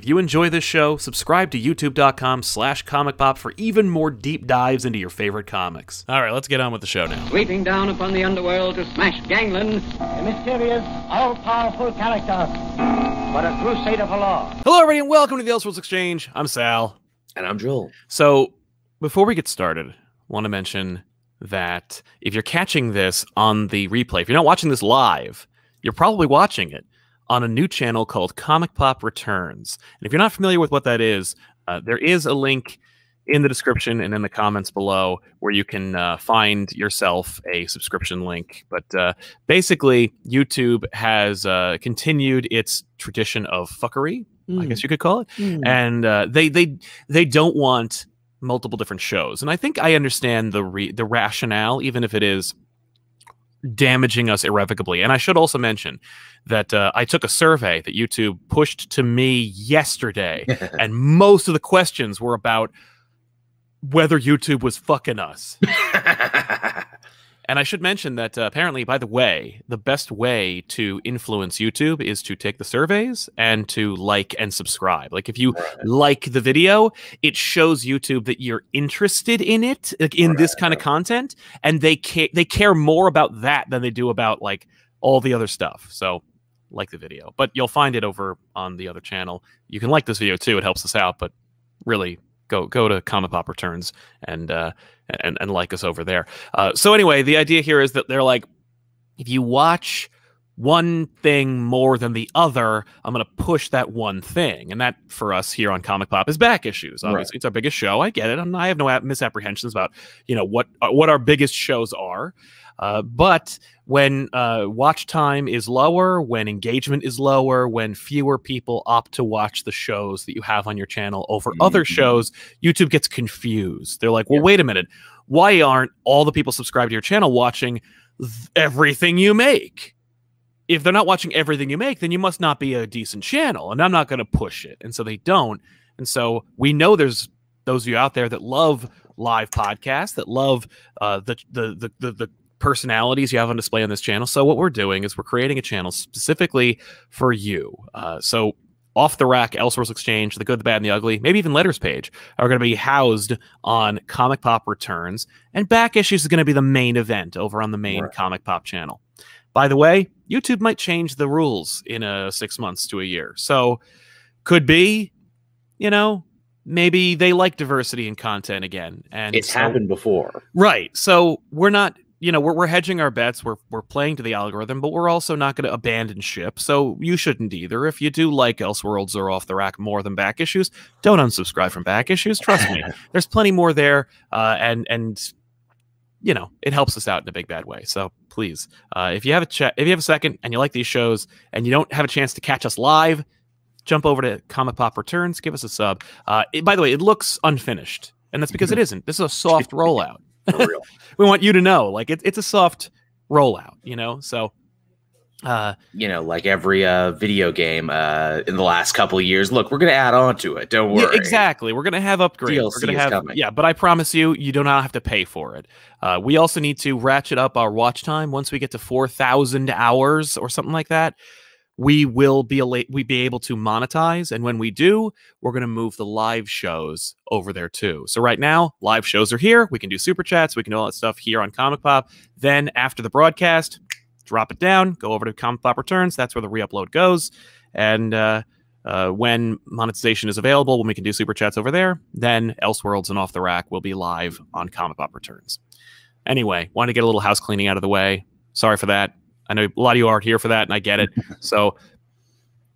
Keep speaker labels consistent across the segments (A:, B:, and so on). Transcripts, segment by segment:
A: If you enjoy this show, subscribe to youtube.com slash comic pop for even more deep dives into your favorite comics. All right, let's get on with the show now.
B: sweeping down upon the underworld to smash gangland.
C: A mysterious, all-powerful character, but a crusader for law.
A: Hello, everybody, and welcome to the Elseworlds Exchange. I'm Sal.
D: And I'm Joel.
A: So, before we get started, I want to mention that if you're catching this on the replay, if you're not watching this live, you're probably watching it on a new channel called Comic Pop Returns. And if you're not familiar with what that is, uh, there is a link in the description and in the comments below where you can uh, find yourself a subscription link. But uh, basically, YouTube has uh, continued its tradition of fuckery, I guess you could call it, and uh, they they they don't want multiple different shows. And I think I understand the re- the rationale, even if it is damaging us irrevocably. And I should also mention that uh, I took a survey that YouTube pushed to me yesterday, and most of the questions were about whether YouTube was fucking us. And I should mention that uh, apparently, by the way, the best way to influence YouTube is to take the surveys and to like and subscribe. Like if you like the video, it shows YouTube that you're interested in it, like in this kind of content, and they care they care more about that than they do about like all the other stuff. So like the video, but you'll find it over on the other channel. You can like this video too; it helps us out. But really, go go to Comic Pop Returns and uh, and and like us over there. Uh, so anyway, the idea here is that they're like, if you watch one thing more than the other, I'm going to push that one thing, and that for us here on Comic Pop is back issues. Obviously, it's our biggest show. I get it. I'm, I have no misapprehensions about you know what uh, what our biggest shows are. Uh, but when uh, watch time is lower, when engagement is lower, when fewer people opt to watch the shows that you have on your channel over other
D: Mhm.
A: shows, YouTube gets confused. They're like, well,
D: Yeah.
A: wait a minute. Why aren't all the people subscribed to your channel watching th- everything you make? If they're not watching everything you make, then you must not be a decent channel. And I'm not going to push it. And so they don't. And so we know there's those of you out there that love live podcasts, that love uh, the, the, the, the personalities you have on display on this channel. So what we're doing is we're creating a channel specifically for you. Uh, so off the rack, Elseworlds Exchange, the good, the bad, and the ugly, maybe even letters page are going to be housed on Comic Pop Returns, and back issues is going to be the main event over on the main
D: Right.
A: Comic Pop channel. By the way, YouTube might change the rules in a six months to a year, so could be, you know, maybe they like diversity in content again, and
D: it's
A: so-
D: happened before.
A: Right. So we're not, you know, we're, we're hedging our bets. We're we're playing to the algorithm, but we're also not going to abandon ship. So you shouldn't either. If you do like Elseworlds or Off the Rack more than back issues, don't unsubscribe from back issues. Trust me, there's plenty more there, uh, and and you know it helps us out in a big bad way. So please, uh, if you have a chat, if you have a second and you like these shows and you don't have a chance to catch us live, jump over to Comic Pop Returns, give us a sub. Uh, it- by the way, it looks unfinished, and that's because it isn't. This is a soft rollout. we want you to know like it, it's a soft rollout you know so uh
D: you know, like every uh, video game uh, in the last couple of years. Look, we're going to add on to it. Don't worry.
A: yeah, exactly we're gonna have upgrades we're
D: DLC
A: gonna
D: is
A: have
D: coming.
A: yeah but i promise you you do not have to pay for it uh we also need to ratchet up our watch time once we get to 4000 hours or something like that we will be we be able to monetize and when we do we're going to move the live shows over there too. So right now live shows are here we can do super chats we can do all that stuff here on comic pop. Then after the broadcast drop it down go over to comic pop returns that's where the re-upload goes. And uh, uh, when monetization is available when we can do super chats over there then elseworlds and off the rack will be live on comic pop returns. Anyway want to get a little house cleaning out of the way. Sorry for that I know a lot of you aren't here for that, and I get it. so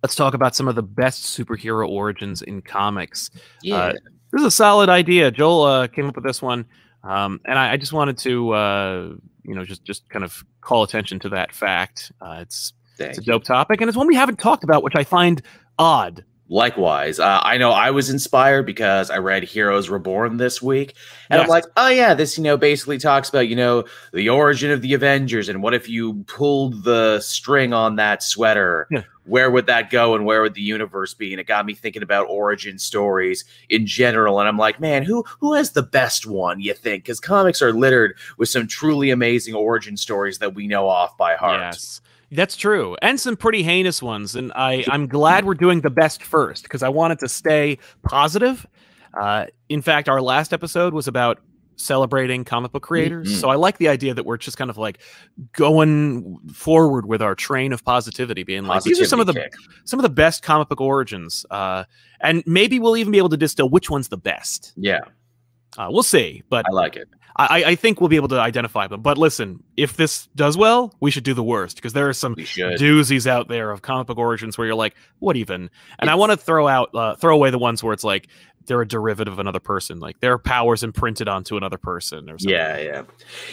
A: let's talk about some of the best superhero origins in comics.
D: Yeah.
A: Uh, This is a solid idea. Joel uh, came up with this one, um, and I, I just wanted to, uh, you know, just just kind of call attention to that fact. Uh, it's
D: Thank
A: it's a dope topic, and it's one we haven't talked about, which I find odd.
D: Likewise, uh, I know I was inspired because I read Heroes Reborn this week, and I'm like, oh yeah, this you know basically talks about you know the origin of the Avengers, and what if you pulled the string on that sweater?
A: Yeah.
D: Where would that go, and where would the universe be? And it got me thinking about origin stories in general, and I'm like, man, who who has the best one? You think? Because comics are littered with some truly amazing origin stories that we know off by heart.
A: Yes. That's true, and some pretty heinous ones. And I, I'm glad we're doing the best first because I wanted to stay positive. Uh, in fact, our last episode was about celebrating comic book creators,
D: Mhm.
A: so I like the idea that we're just kind of like going forward with our train of positivity, being like, these are some of the some of the best comic book origins, uh, and maybe we'll even be able to distill which one's the best.
D: Yeah,
A: Uh, we'll see, but
D: I like it.
A: I, I think we'll be able to identify them. But listen, if this does well, we should do the worst because there are some doozies out there of comic book origins where you're like, what even? And I want to throw out, uh, throw away the ones where it's like they're a derivative of another person, like their powers imprinted onto another person or something.
D: Yeah, yeah.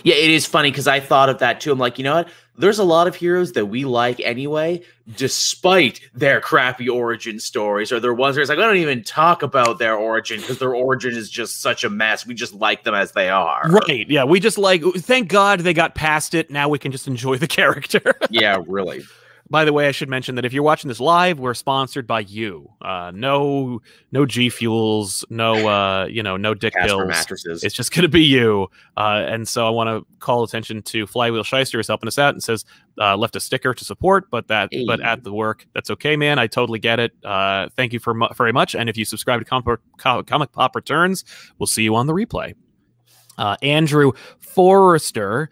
D: Yeah, it is funny because I thought of that too. I'm like, you know what? There's a lot of heroes that we like anyway, despite their crappy origin stories, or they're ones where it's like, I don't even talk about their origin because their origin is just such a mess. We just like them as they are.
A: Right. Yeah. We just like, thank God they got past it. Now we can just enjoy the character.
D: Yeah, really.
A: By the way, I should mention that if you're watching this live, we're sponsored by you. Uh, no, no G Fuels, no, uh, you know, no Dick
D: Casper
A: Bills.
D: mattresses.
A: It's just going to be you. Uh, and so I want to call attention to Flywheel Shyster is helping us out and says uh, left a sticker to support, but that but at the work, that's okay, man. I totally get it. Uh, thank you for mu- very much. And if you subscribe to Comic, Co- Comic Pop Returns, we'll see you on the replay. Uh, Andrew Forrester.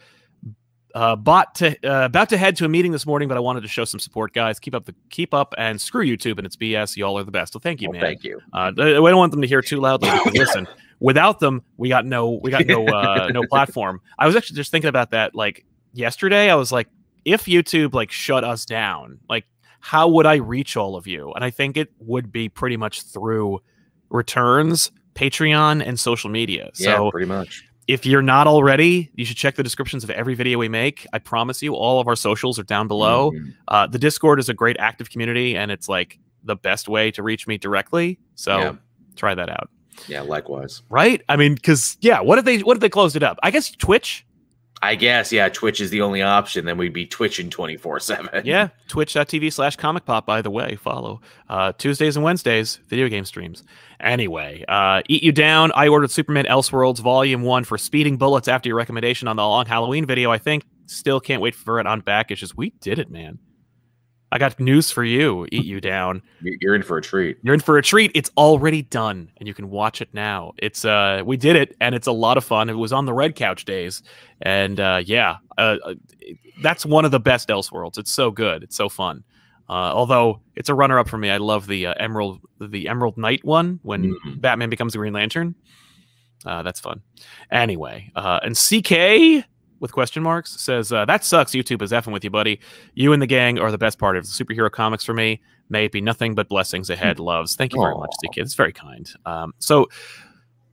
A: Uh, bought to uh, about to head to a meeting this morning, but I wanted to show some support, guys. Keep up the keep up and screw YouTube and it's BS. Y'all are the best. Well, thank you,
D: Well,
A: man.
D: thank you.
A: Uh, we don't want them to hear too loudly. listen, without them, we got no, we got no, uh, no platform. I was actually just thinking about that. Like yesterday, I was like, if YouTube like shut us down, like how would I reach all of you? And I think it would be pretty much through returns, Patreon, and social media.
D: yeah,
A: So
D: pretty much.
A: If you're not already, you should check the descriptions of every video we make. I promise you, all of our socials are down below.
D: Mhm.
A: Uh, the Discord is a great active community, and it's like the best way to reach me directly. So
D: Yeah.
A: try that out.
D: Yeah, likewise.
A: Right? I mean, because yeah, what if they what if they closed it up? I guess Twitch.
D: I guess, yeah, Twitch is the only option. Then we'd be twitching 24 7.
A: Yeah, twitch.tv slash comic pop, by the way. Follow. Uh, Tuesdays and Wednesdays, video game streams. Anyway, uh, Eat You Down. I ordered Superman Elseworlds Volume 1 for speeding bullets after your recommendation on the long Halloween video, I think. Still can't wait for it on back issues. We did it, man. I got news for you, Eat You Down.
D: You're, in for a treat.
A: You're in for a treat. It's already done, and you can watch it now. It's uh, we did it, and it's a lot of fun. It was on the Red Couch days, and uh, yeah, uh, uh, that's one of the best Elseworlds. It's so good. It's so fun. Uh, although it's a runner-up for me. I love the uh, Emerald, the Emerald Knight one when
D: Mhm.
A: Batman becomes Green Lantern. Uh, that's fun. Anyway, uh, and CK with question marks says uh, that sucks. YouTube is effing with you, buddy. You and the gang are the best part of the superhero comics for me. May it be nothing but blessings ahead. Loves. Thank you very much,
D: Aw.
A: CK. It's very kind. Um, so,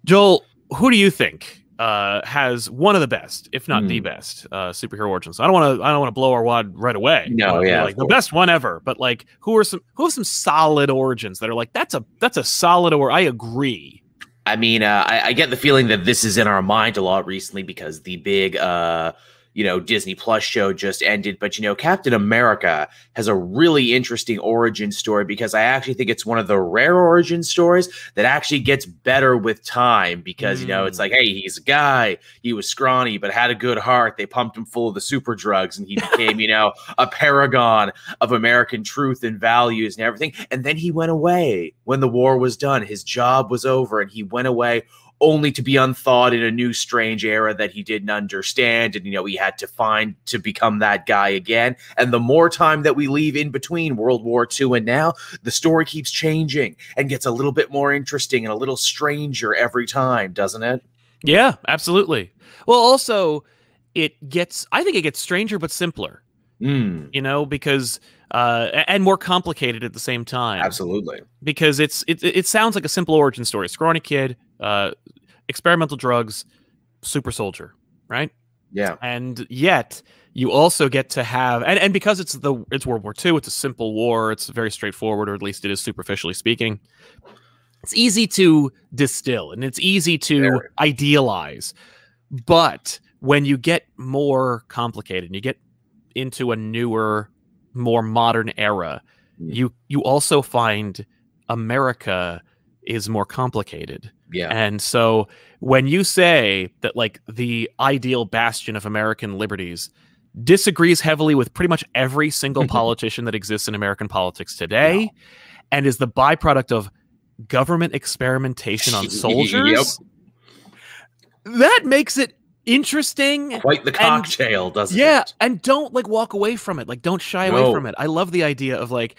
A: Joel, who do you think uh, has one of the best, if not the
D: Hmm.
A: best, uh, superhero origins? I don't want to. I don't want to blow our wad right away.
D: No, yeah,
A: like the
D: course.
A: best one ever. But like, who are some who have some solid origins that are like that's a that's a solid or I agree.
D: I mean, uh, I, I get the feeling that this is in our mind a lot recently because the big, uh, you know, Disney Plus show just ended. But you know, Captain America has a really interesting origin story because I actually think it's one of the rare origin stories that actually gets better with time. Because you know, it's
A: Mm.
D: like, hey, he's a guy, he was scrawny but had a good heart. They pumped him full of the super drugs, and he became, you know, a paragon of American truth and values and everything. And then he went away when the war was done. His job was over, and he went away only to be unthawed in a new strange era that he didn't understand. And, you know, he had to find to become that guy again. And the more time that we leave in between World War II and now, the story keeps changing and gets a little bit more interesting and a little stranger every time, doesn't it?
A: Yeah, absolutely. Well, also, it gets. I think it gets stranger but simpler.
D: Mm,
A: You know, because uh, and more complicated at the same time.
D: absolutely.
A: because it's it, it sounds like a simple origin story. Scrawny kid, uh, experimental drugs, super soldier, right?
D: Yeah.
A: And yet you also get to have and, and because it's the it's World War II, it's a simple war, it's very straightforward, or at least it is superficially speaking. It's easy to distill and it's easy to idealize. But when you get more complicated and you get into a newer, more modern era,
D: Mm.
A: you you also find America is more complicated.
D: Yeah.
A: And so when you say that like the ideal bastion of American liberties disagrees heavily with pretty much every single politician that exists in American politics today, and is the byproduct of government experimentation on
D: Yep.
A: soldiers. That makes it interesting.
D: Quite the
A: And-
D: cocktail, doesn't
A: Yeah,
D: it?
A: Yeah, and don't like walk away from it. Like don't shy away from it. I love the idea of like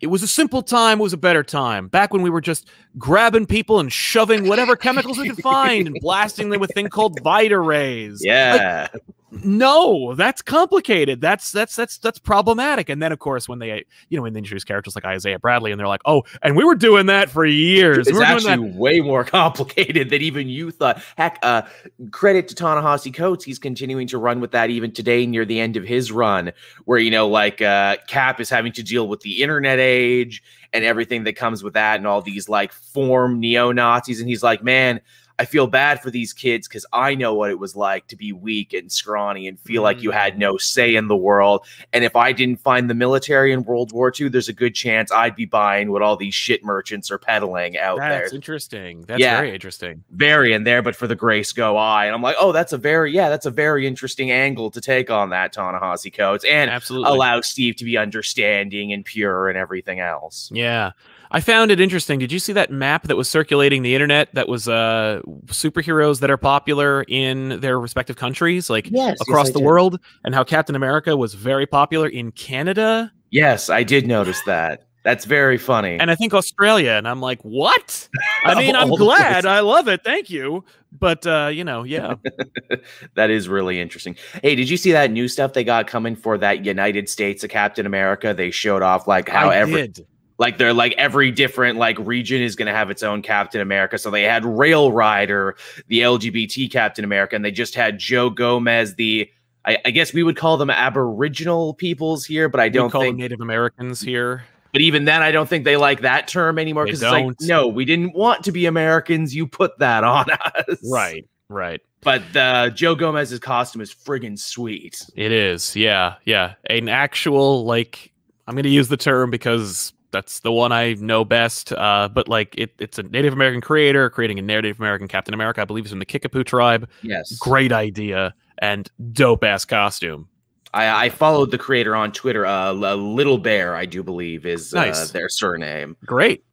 A: it was a simple time, it was a better time. Back when we were just grabbing people and shoving whatever chemicals we could find and blasting them with a thing called Vita rays.
D: Yeah.
A: No, that's complicated. That's that's that's that's problematic. And then of course when they you know when they introduce characters like Isaiah Bradley and they're like, "Oh, and we were doing that for years.
D: it's
A: we
D: actually way more complicated than even you thought. Heck, uh, credit to Ta-Nehisi Coates. He's continuing to run with that even today near the end of his run, where, you know, like uh, Cap is having to deal with the internet age and everything that comes with that and all these like form neo-Nazis. And he's like, man, I feel bad for these kids because I know what it was like to be weak and scrawny and feel like you had no mm. say in the world. And if I didn't find the military in World War II, there's a good chance I'd be buying what all these shit merchants are peddling out there.
A: That's interesting. That's
D: Yeah.
A: very interesting.
D: Very in there, but for the grace go I. And I'm like, oh, that's a very, yeah, that's a very interesting angle to take on that Ta-Nehisi Coates and
A: Absolutely.
D: allow Steve to be understanding and pure and everything else.
A: Yeah. I found it interesting. Did you see that map that was circulating the internet that was uh superheroes that are popular in their respective countries, like
D: Yes,
A: across the world, and how Captain America was very popular in Canada
D: Yes, I did notice that. That's very funny.
A: and I think Australia. And I'm like, what? I mean, I'm glad. I love it. Thank you. But uh, you know, yeah.
D: that is really interesting. Hey, did you see that new stuff they got coming for that United States of Captain America? They showed off like how
A: I
D: every
A: did.
D: Like they're like every different like region is going to have its own Captain America. So they had Rail Rider, the LGBT Captain America, and they just had Joe Gomez, the I, I guess we would call them Aboriginal peoples here, but I
A: We
D: don't
A: call
D: think.
A: them Native Americans here.
D: But even then, I don't think they like that term anymore because it's like, no, we didn't want to be Americans. You put that on us,
A: Right. Right.
D: But uh, Joe Gomez's costume is friggin' sweet.
A: It is. Yeah. Yeah. An actual like I'm going to use the term because that's the one I know best. Uh, but like it, it's a Native American creator creating a Native American Captain America. I believe it's from the Kickapoo tribe.
D: Yes,
A: Great idea and dope ass costume.
D: I, I followed the creator on Twitter. Uh, Little Bear, I do believe, is uh, their surname.
A: Great.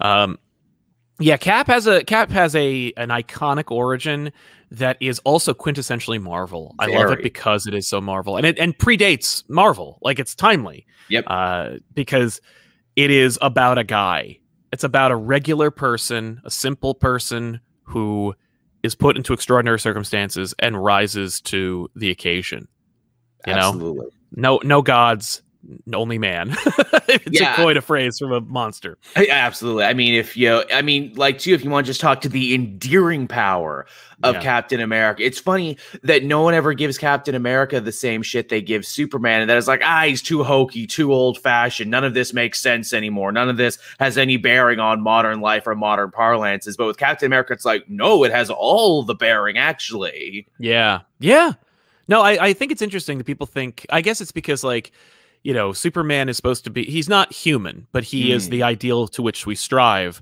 A: Um, yeah, Cap has a Cap has a an iconic origin that is also quintessentially Marvel. I love it because it is so Marvel and it and predates Marvel. Like it's timely.
D: Yep.
A: Uh, because it is about a guy. It's about a regular person, a simple person who is put into extraordinary circumstances and rises to the occasion. You know?
D: Absolutely.
A: No, no gods, only man. it's
D: Yeah.
A: a coin a phrase from a monster.
D: Absolutely. I mean, if you, I mean, like, too, if you want to just talk to the endearing power of
A: Yeah.
D: Captain America, it's funny that no one ever gives Captain America the same shit they give Superman. And that is like, ah, he's too hokey, too old fashioned. None of this makes sense anymore. None of this has any bearing on modern life or modern parlances. But with Captain America, it's like, no, it has all the bearing, actually.
A: Yeah. Yeah. No, I, I think it's interesting that people think I guess it's because like, you know, Superman is supposed to be he's not human, but he is
D: Hmm.
A: the ideal to which we strive.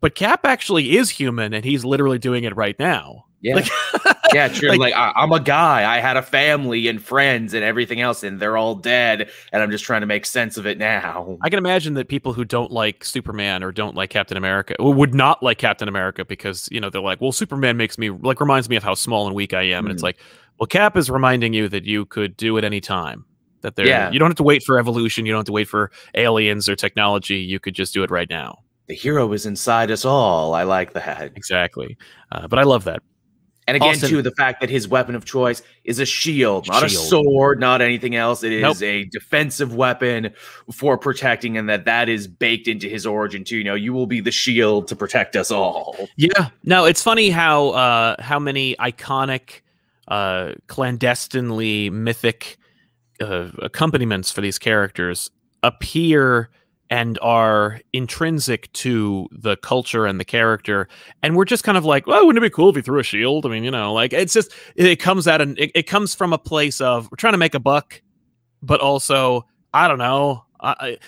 A: But Cap actually is human and he's literally doing it right now.
D: Yeah.
A: Like-
D: yeah, true.
A: like-
D: Like, I, I'm a guy. I had a family and friends and everything else, and they're all dead. And I'm just trying to make sense of it now.
A: I can imagine that people who don't like Superman or don't like Captain America would not like Captain America because, you know, they're like, well, Superman makes me like reminds me of how small and weak I am. And it's
D: Mhm.
A: like, well, Cap is reminding you that you could do it any time. That there
D: Yeah.
A: you don't have to wait for evolution, you don't have to wait for aliens or technology. You could just do it right now.
D: the hero is inside us all. I like that.
A: Exactly. Uh, but I love that.
D: And again,
A: Austin-
D: too, the fact that his weapon of choice is a shield, not a sword, not anything else. It is
A: Nope.
D: a defensive weapon for protecting, and that that is baked into his origin too. You know, you will be the shield to protect us all.
A: Yeah. No, it's funny how uh how many iconic uh clandestinely mythic uh, accompaniments for these characters appear and are intrinsic to the culture and the character. And we're just kind of like well wouldn't it be cool if he threw a shield? I mean you know like it's just it comes out and it, it comes from a place of we're trying to make a buck but also i don't know I,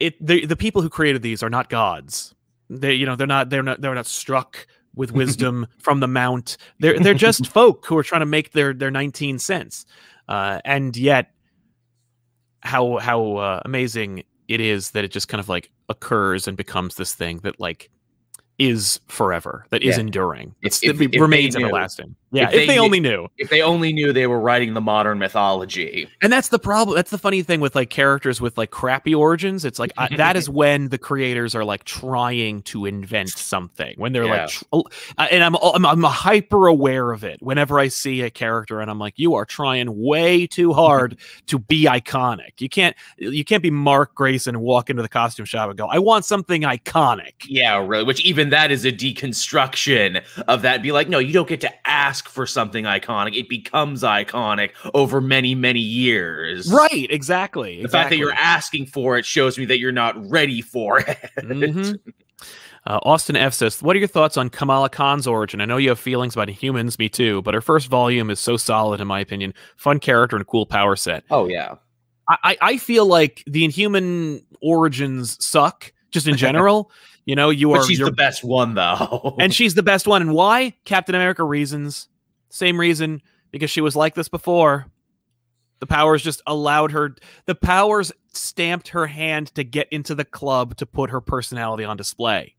A: it the, the people who created these are not gods. They you know they're not they're not they're not struck with wisdom from the mount. They're they're just folk who are trying to make their their 19 cents uh, and yet how how uh, amazing it is that it just kind of like occurs and becomes this thing that like is forever, that is
D: Yeah.
A: enduring,
D: If-
A: it's, it remains
D: knew.
A: everlasting. Yeah, if,
D: they
A: they, only knew.
D: If they only knew they were writing the modern mythology.
A: And that's the problem. That's the funny thing with like characters with like crappy origins. It's like I, that is when the creators are like trying to invent something. When they're
D: Yeah.
A: like, tr- uh, and I'm, I'm I'm hyper aware of it whenever I see a character, and I'm like, you are trying way too hard to be iconic. You can't you can't be Mark Grayson and walk into the costume shop and go, I want something iconic.
D: Yeah, really. Which even that is a deconstruction of that. Be like, no, you don't get to ask for something iconic. It becomes iconic over many, many years.
A: Right? Exactly.
D: The fact that you're asking for it shows me that you're not ready for it.
A: Mhm. Uh, Austin F says, "What are your thoughts on Kamala Khan's origin? I know you have feelings about humans, me too, but her first volume is so solid, in my opinion. Fun character and cool power set.
D: Oh yeah.
A: I, I, feel like the Inhuman origins suck, just in general. you know, you
D: But
A: are,
D: she's the best one though.
A: and she's the best one. And why? Captain America reasons. Same reason because she was like this before. The powers just allowed her. The powers stamped her hand to get into the club to put her personality on display."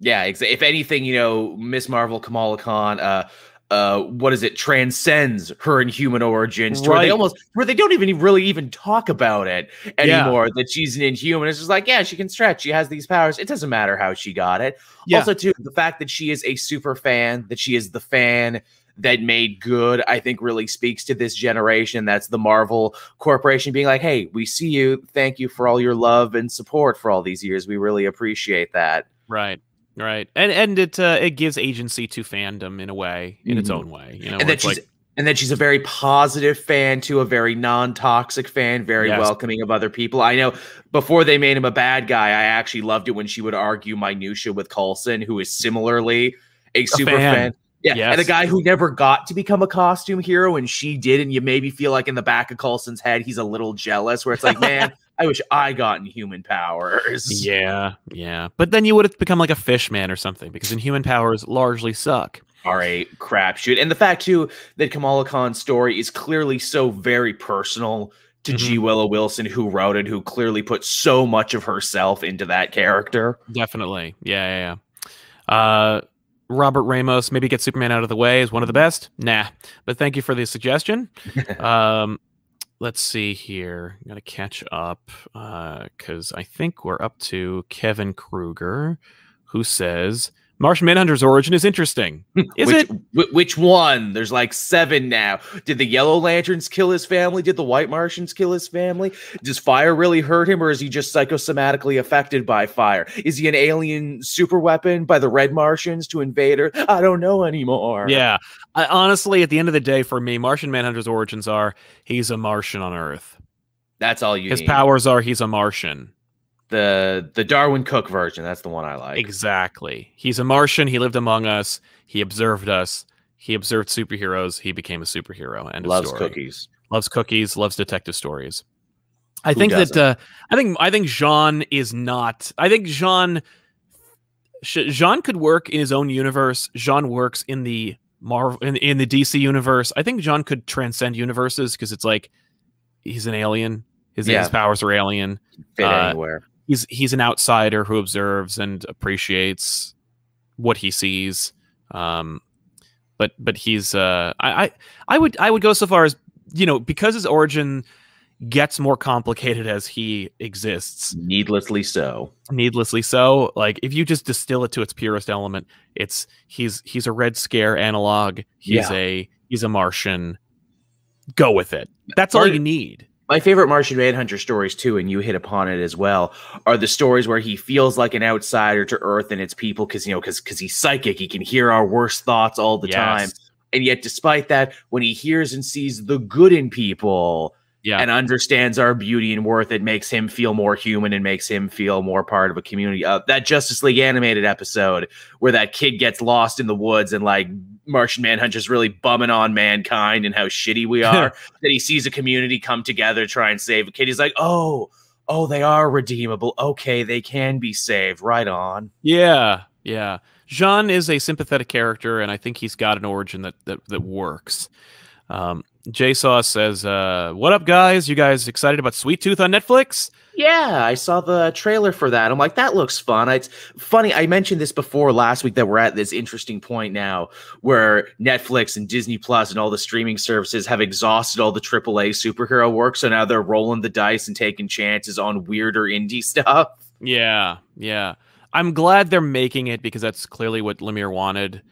D: yeah, if anything, you know, Miss Marvel, Kamala Khan, uh uh what is it transcends her inhuman origins to where they almost where they don't even really even talk about it
A: Yeah.
D: anymore that she's an inhuman it's just like yeah she can stretch she has these powers it doesn't matter how she got it
A: Yeah.
D: also too the fact that she is a super fan that she is the fan that made good i think really speaks to this generation that's the marvel corporation being like hey we see you thank you for all your love and support for all these years we really appreciate that
A: Right. Right. And and it uh, it gives agency to fandom in a way, in its
D: Mhm.
A: own way. You know,
D: and that she's
A: like
D: and that she's a very positive fan to a very non-toxic fan very
A: Yes.
D: welcoming of other people i know before they made him a bad guy i actually loved it when she would argue minutia with Coulson, who is similarly a super
A: fan.
D: fan, yeah and a guy who never got to become a costume hero and she did and you maybe feel like in the back of Coulson's head he's a little jealous where it's like man i wish i got in human powers
A: yeah, yeah. But then you would have become like a fish man or something because inhuman powers largely suck.
D: are a crapshoot. And the fact too that Kamala Khan's story is clearly so very personal to G.
A: Mhm.
D: Willow Wilson, who wrote it, who clearly put so much of herself into that character.
A: Definitely. Yeah, yeah, yeah. Uh Robert Ramos, maybe get Superman out of the way is one of the best. Nah. But thank you for the suggestion. um let's see here. Gotta catch up. Uh because I think we're up to Kevin Kruger, who says Martian Manhunter's origin is interesting. Hmm. Is
D: which,
A: it?
D: wh- Which one? There's like seven now. Did the Yellow Lanterns kill his family? Did the White Martians kill his family? Does fire really hurt him, or is he just psychosomatically affected by fire? Is he an alien super weapon by the Red Martians to invade her? I don't know anymore.
A: Yeah. I, honestly, at the end of the day, for me, Martian Manhunter's origins are he's a Martian on Earth.
D: that's all you
A: His
D: need.
A: powers are he's a Martian.
D: The the Darwyn Cooke version. That's the one I like.
A: Exactly. He's a Martian. He lived among us. He observed us. He observed superheroes. He became a superhero. And
D: Loves cookies.
A: Loves cookies. Loves detective stories. I
D: Who
A: think that
D: doesn't?
A: uh, I think I think J'onn is not. I think J'onn J'onn could work in his own universe. J'onn works in the Marvel in, in the DC universe. I think J'onn could transcend universes because it's like he's an alien. His,
D: Yeah.
A: his powers are alien
D: Fit
A: Uh,
D: anywhere.
A: He's he's an outsider who observes and appreciates what he sees. Um, but but he's uh, I, I I would I would go so far as you know because his origin gets more complicated as he exists,
D: Needlessly so.
A: needlessly so. Like if you just distill it to its purest element, it's he's he's a Red Scare analog. He's
D: Yeah.
A: a he's a Martian. Go with it. That's all you need.
D: My favorite Martian Manhunter stories too, and you hit upon it as well, are the stories where he feels like an outsider to Earth and its people because you know because because he's psychic, he can hear our worst thoughts all the time, and yet despite that, when he hears and sees the good in people,
A: Yeah.
D: and understands our beauty and worth, it makes him feel more human and makes him feel more part of a community. Uh, that Justice League animated episode where that kid gets lost in the woods and like Martian Manhunter's really bumming on mankind and how shitty we are. that he sees a community come together, try and save a kid. He's like, oh, oh, they are redeemable. Okay, they can be saved. Right on.
A: Yeah, yeah. J'onn is a sympathetic character, and I think he's got an origin that that that works. Um, J Sauce says, uh, "What up, guys? You guys excited about Sweet Tooth on Netflix?"
D: Yeah, I saw the trailer for that. I'm like, that looks fun. It's funny. I mentioned this before last week that we're at this interesting point now where Netflix and Disney Plus and all the streaming services have exhausted all the AAA superhero work. So now they're rolling the dice and taking chances on weirder indie stuff.
A: Yeah, yeah. I'm glad they're making it because that's clearly what Lemire wanted.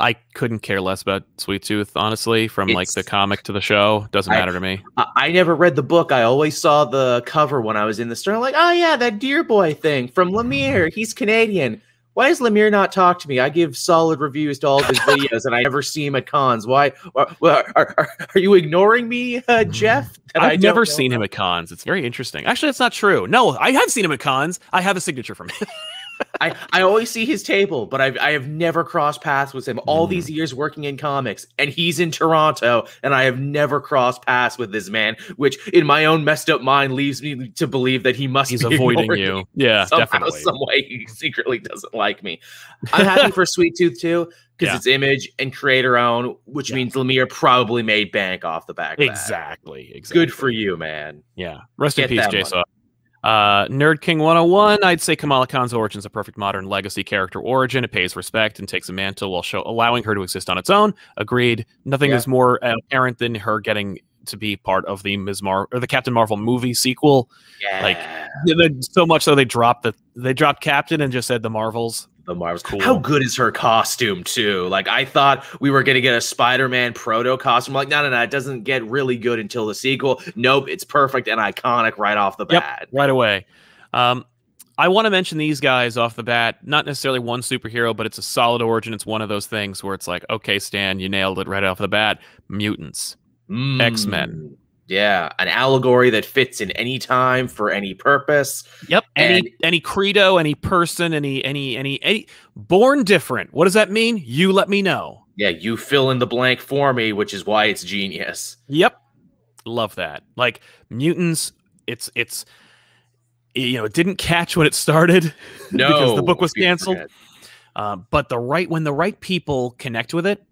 A: I couldn't care less about Sweet Tooth, honestly, from like the comic to the show. Doesn't
D: I-
A: matter to me.
D: I, I never read the book. I always saw the cover when I was in the store. I'm like, oh yeah, that Deer Boy thing from Lemire. He's Canadian. Why does Lemire not talk to me? I give solid reviews to all of his videos, and I never see him at cons. Why? Are, are, are, are you ignoring me, uh, Jeff? I
A: I've never seen him at cons. It's very interesting. Actually, that's not true. No, I have seen him at cons. I have a signature from him.
D: I, I always see his table, but I've, I have never crossed paths with him all
A: Mm.
D: these years working in comics. And he's in Toronto, and I have never crossed paths with this man, which in my own messed up mind leaves me to believe that he must
A: He's
D: be
A: avoiding you. Yeah,
D: Somehow,
A: definitely.
D: some way, he secretly doesn't like me. I'm happy for Sweet Tooth too, because
A: Yeah.
D: it's image and creator own, which
A: Yeah.
D: means Lemire probably made bank off the back.
A: Exactly. Exactly.
D: Good for you, man.
A: Yeah. Rest in peace, Jason. Uh, Nerd King 101. I'd say Kamala Khan's origin is a perfect modern legacy character origin. It pays respect and takes a mantle while show, allowing her to exist on its own. Agreed. Nothing
D: Yeah.
A: is more apparent than her getting to be part of the Ms. Mar or the Captain Marvel movie sequel.
D: Yeah.
A: Like, so much so they dropped the they dropped Captain and just said the Marvels. Cool.
D: How good is her costume too? Like I thought we were gonna get a Spider-Man proto costume. Like no, no, no, it doesn't get really good until the sequel. Nope, it's perfect and iconic right off the
A: Yep.
D: bat.
A: right away. Um, I want to mention these guys off the bat. Not necessarily one superhero, but it's a solid origin. It's one of those things where it's like, okay, Stan, you nailed it right off the bat. Mutants.
D: Mm.
A: X-Men.
D: Yeah, an allegory that fits in any time for any purpose.
A: Yep. Any
D: And-
A: any credo, any person, any any any any born different. What does that mean? You let me know.
D: Yeah, you fill in the blank for me, which is why it's genius.
A: Yep. Love that. Like mutants, it's it's you know, it didn't catch when it started.
D: No,
A: because the book was canceled. Uh, but the right when the right people connect with it,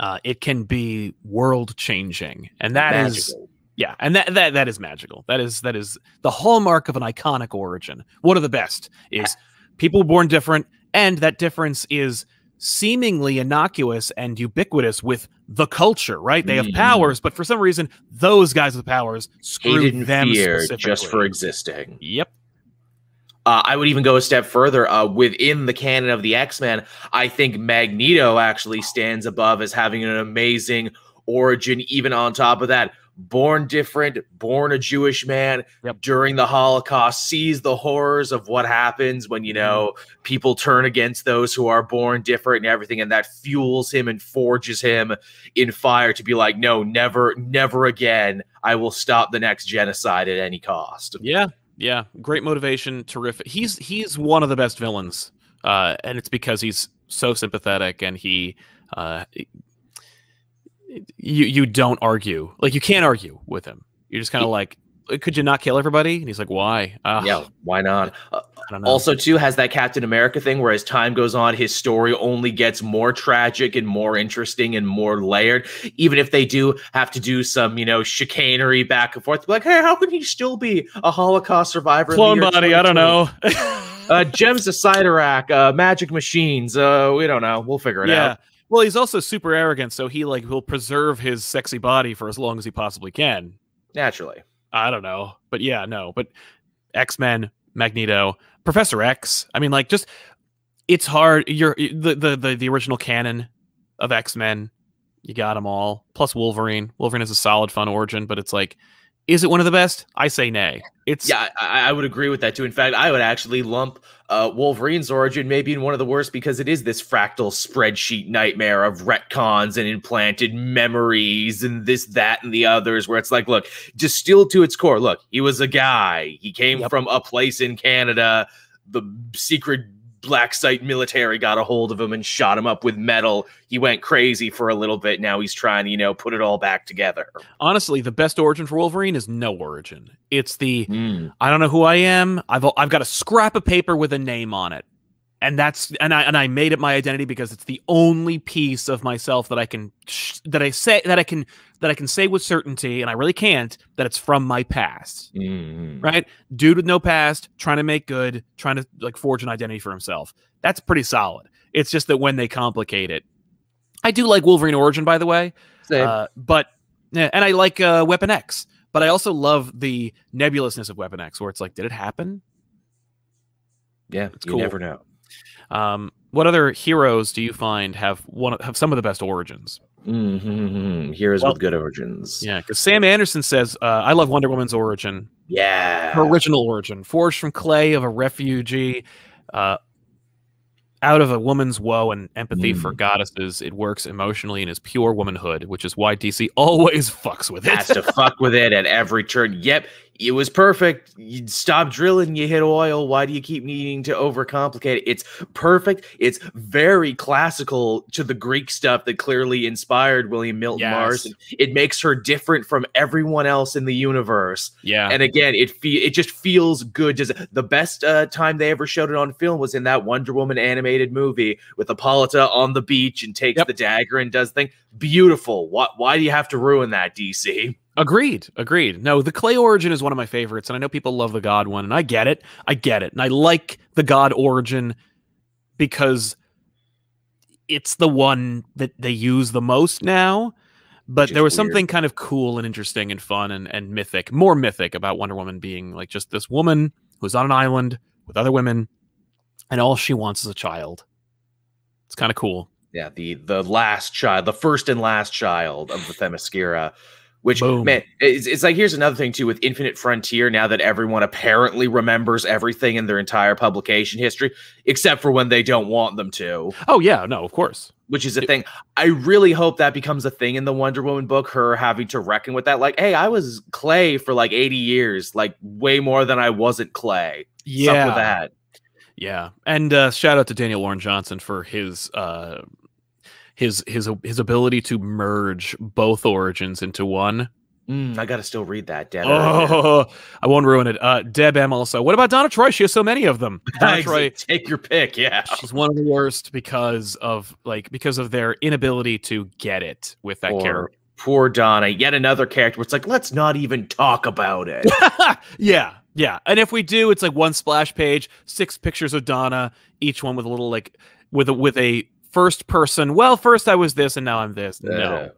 A: uh, it can be world changing, and that is
D: Magical.
A: yeah, and that that that is magical. That is that is the hallmark of an iconic origin. One of the best is people born different, and that difference is seemingly innocuous and ubiquitous with the culture. Right? They have
D: Mhm.
A: powers, but for some reason, those guys with powers screw them
D: feared just for existing.
A: Yep.
D: Uh, I would even go a step further. Uh, within the canon of the X Men, I think Magneto actually stands above as having an amazing origin. Even on top of that, born different, born a Jewish man
A: Yep.
D: during the Holocaust, sees the horrors of what happens when you know people turn against those who are born different and everything, and that fuels him and forges him in fire to be like, no, never, never again. I will stop the next genocide at any cost.
A: Yeah, yeah, great motivation, terrific. He's he's one of the best villains, uh, and it's because he's so sympathetic and he, uh, you you don't argue like you can't argue with him. You're just kind of like, could you not kill everybody? And he's like, why? Uh,
D: Yeah, why not? Uh,
A: I don't know.
D: also, too, has that Captain America thing where as time goes on, his story only gets more tragic and more interesting and more layered. Even if they do have to do some, you know, chicanery back and forth, like, hey, how can he still be a Holocaust survivor?
A: clone body. I don't know.
D: uh, gems of Cyttorak, uh, magic machines. Uh, we don't know. We'll figure it
A: yeah.
D: out.
A: Well, he's also super arrogant, so he like will preserve his sexy body for as long as he possibly can.
D: Naturally.
A: I don't know, but yeah, no, but X Men, Magneto, Professor X. I mean, like, just it's hard. You're the the the, the original canon of X Men. You got them all. Plus Wolverine. Wolverine has a solid, fun origin, but it's like, is it one of the best? I say nay. It's
D: Yeah, I, I would agree with that too. In fact, I would actually lump uh, Wolverine's origin maybe in one of the worst because it is this fractal spreadsheet nightmare of retcons and implanted memories and this, that, and the others. Where it's like, look, distilled to its core. Look, he was a guy. He came
A: Yep.
D: from a place in Canada. The secret black site military got a hold of him and shot him up with metal. He went crazy for a little bit. Now he's trying to, you know, put it all back together.
A: honestly the best origin for Wolverine is no origin. It's the
D: Mm.
A: I don't know who I am. I've I've got a scrap of paper with a name on it. And that's and I and I made it my identity because it's the only piece of myself that I can sh- that I say that I can that I can say with certainty, and I really can't that it's from my past.
D: Mhm.
A: Right, dude with no past, trying to make good, trying to like forge an identity for himself. That's pretty solid. It's just that when they complicate it, I do like Wolverine Origin, by the way,
D: Same.
A: uh, but yeah, and I like uh, Weapon X, but I also love the nebulousness of Weapon X, where it's like, did it happen?
D: yeah,
A: it's
D: you
A: cool.
D: never know.
A: Um, what other heroes do you find have one have some of the best origins?
D: Mhm. Heroes
A: Well-
D: with good origins.
A: Yeah, because Sam Anderson says, uh, "I love Wonder Woman's origin,
D: Yeah.
A: her original origin, forged from clay of a refugee, uh, out of a woman's woe and empathy for
D: Mm.
A: goddesses. It works emotionally and is pure womanhood, which is why DC always fucks with it.
D: has to fuck with it at every turn. Yep, it was perfect. You stop drilling, you hit oil. Why do you keep needing to overcomplicate it? It's perfect. It's very classical to the Greek stuff that clearly inspired William Moulton
A: Yes.
D: Marston. It makes her different from everyone else in the universe.
A: yeah,
D: And again, it fe- it just feels good. Just the best uh, time they ever showed it on film was in that Wonder Woman animated movie with Hippolyta on the beach and takes
A: Yep.
D: the dagger and does thing. Beautiful. Why why do you have to ruin that, DC?
A: Agreed. Agreed. No, the clay origin is one of my favorites, and I know people love the God one, and I get it. I get it, and I like the God origin because it's the one that they use the most now. But
D: Which
A: there was something kind of cool and interesting and fun and, and mythic, more mythic about Wonder Woman being like just this woman who's on an island with other women, and all she wants is a child. It's kind of cool.
D: Yeah, the the last child, the first and last child of the Themyscira. Which
A: Boom.
D: man, it's, it's like here's another thing too with Infinite Frontier. Now that everyone apparently remembers everything in their entire publication history, except for when they don't want them to,
A: Oh yeah, no, of course.
D: which is a thing. I really hope that becomes a thing in the Wonder Woman book. Her having to reckon with that, like, hey, I was Clay for like 80 years, like way more than I wasn't Clay. Yeah. that.
A: Yeah, and uh, shout out to Daniel Warren Johnson for his uh, his his his ability to merge both origins into one.
D: Mm, I gotta still read that. Deb.
A: Oh, I won't ruin it. Uh, Deb M also. What about Donna Troy? She has so many of them. Donna Troy,
D: Take your pick. Yeah.
A: she's one of the worst because of like because of their inability to get it with that
D: Poor-
A: character.
D: Poor Donna. Yet another character where it's like, let's not even talk about it.
A: yeah, yeah. And if we do, it's like one splash page, six pictures of Donna, each one with a little like with a with a first person. Well, first I was this, and now I'm this. No.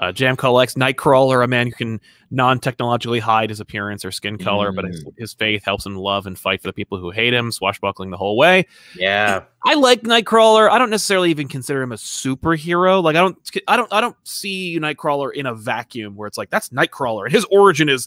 A: Uh, Jam X, Nightcrawler, a man who can non-technologically hide his appearance or skin color, but his, his faith helps him love and fight for the people who hate him, swashbuckling the whole way.
D: Yeah.
A: I like Nightcrawler. I don't necessarily even consider him a superhero. Like I don't, I don't, I don't see Nightcrawler in a vacuum where it's like that's Nightcrawler and his origin is,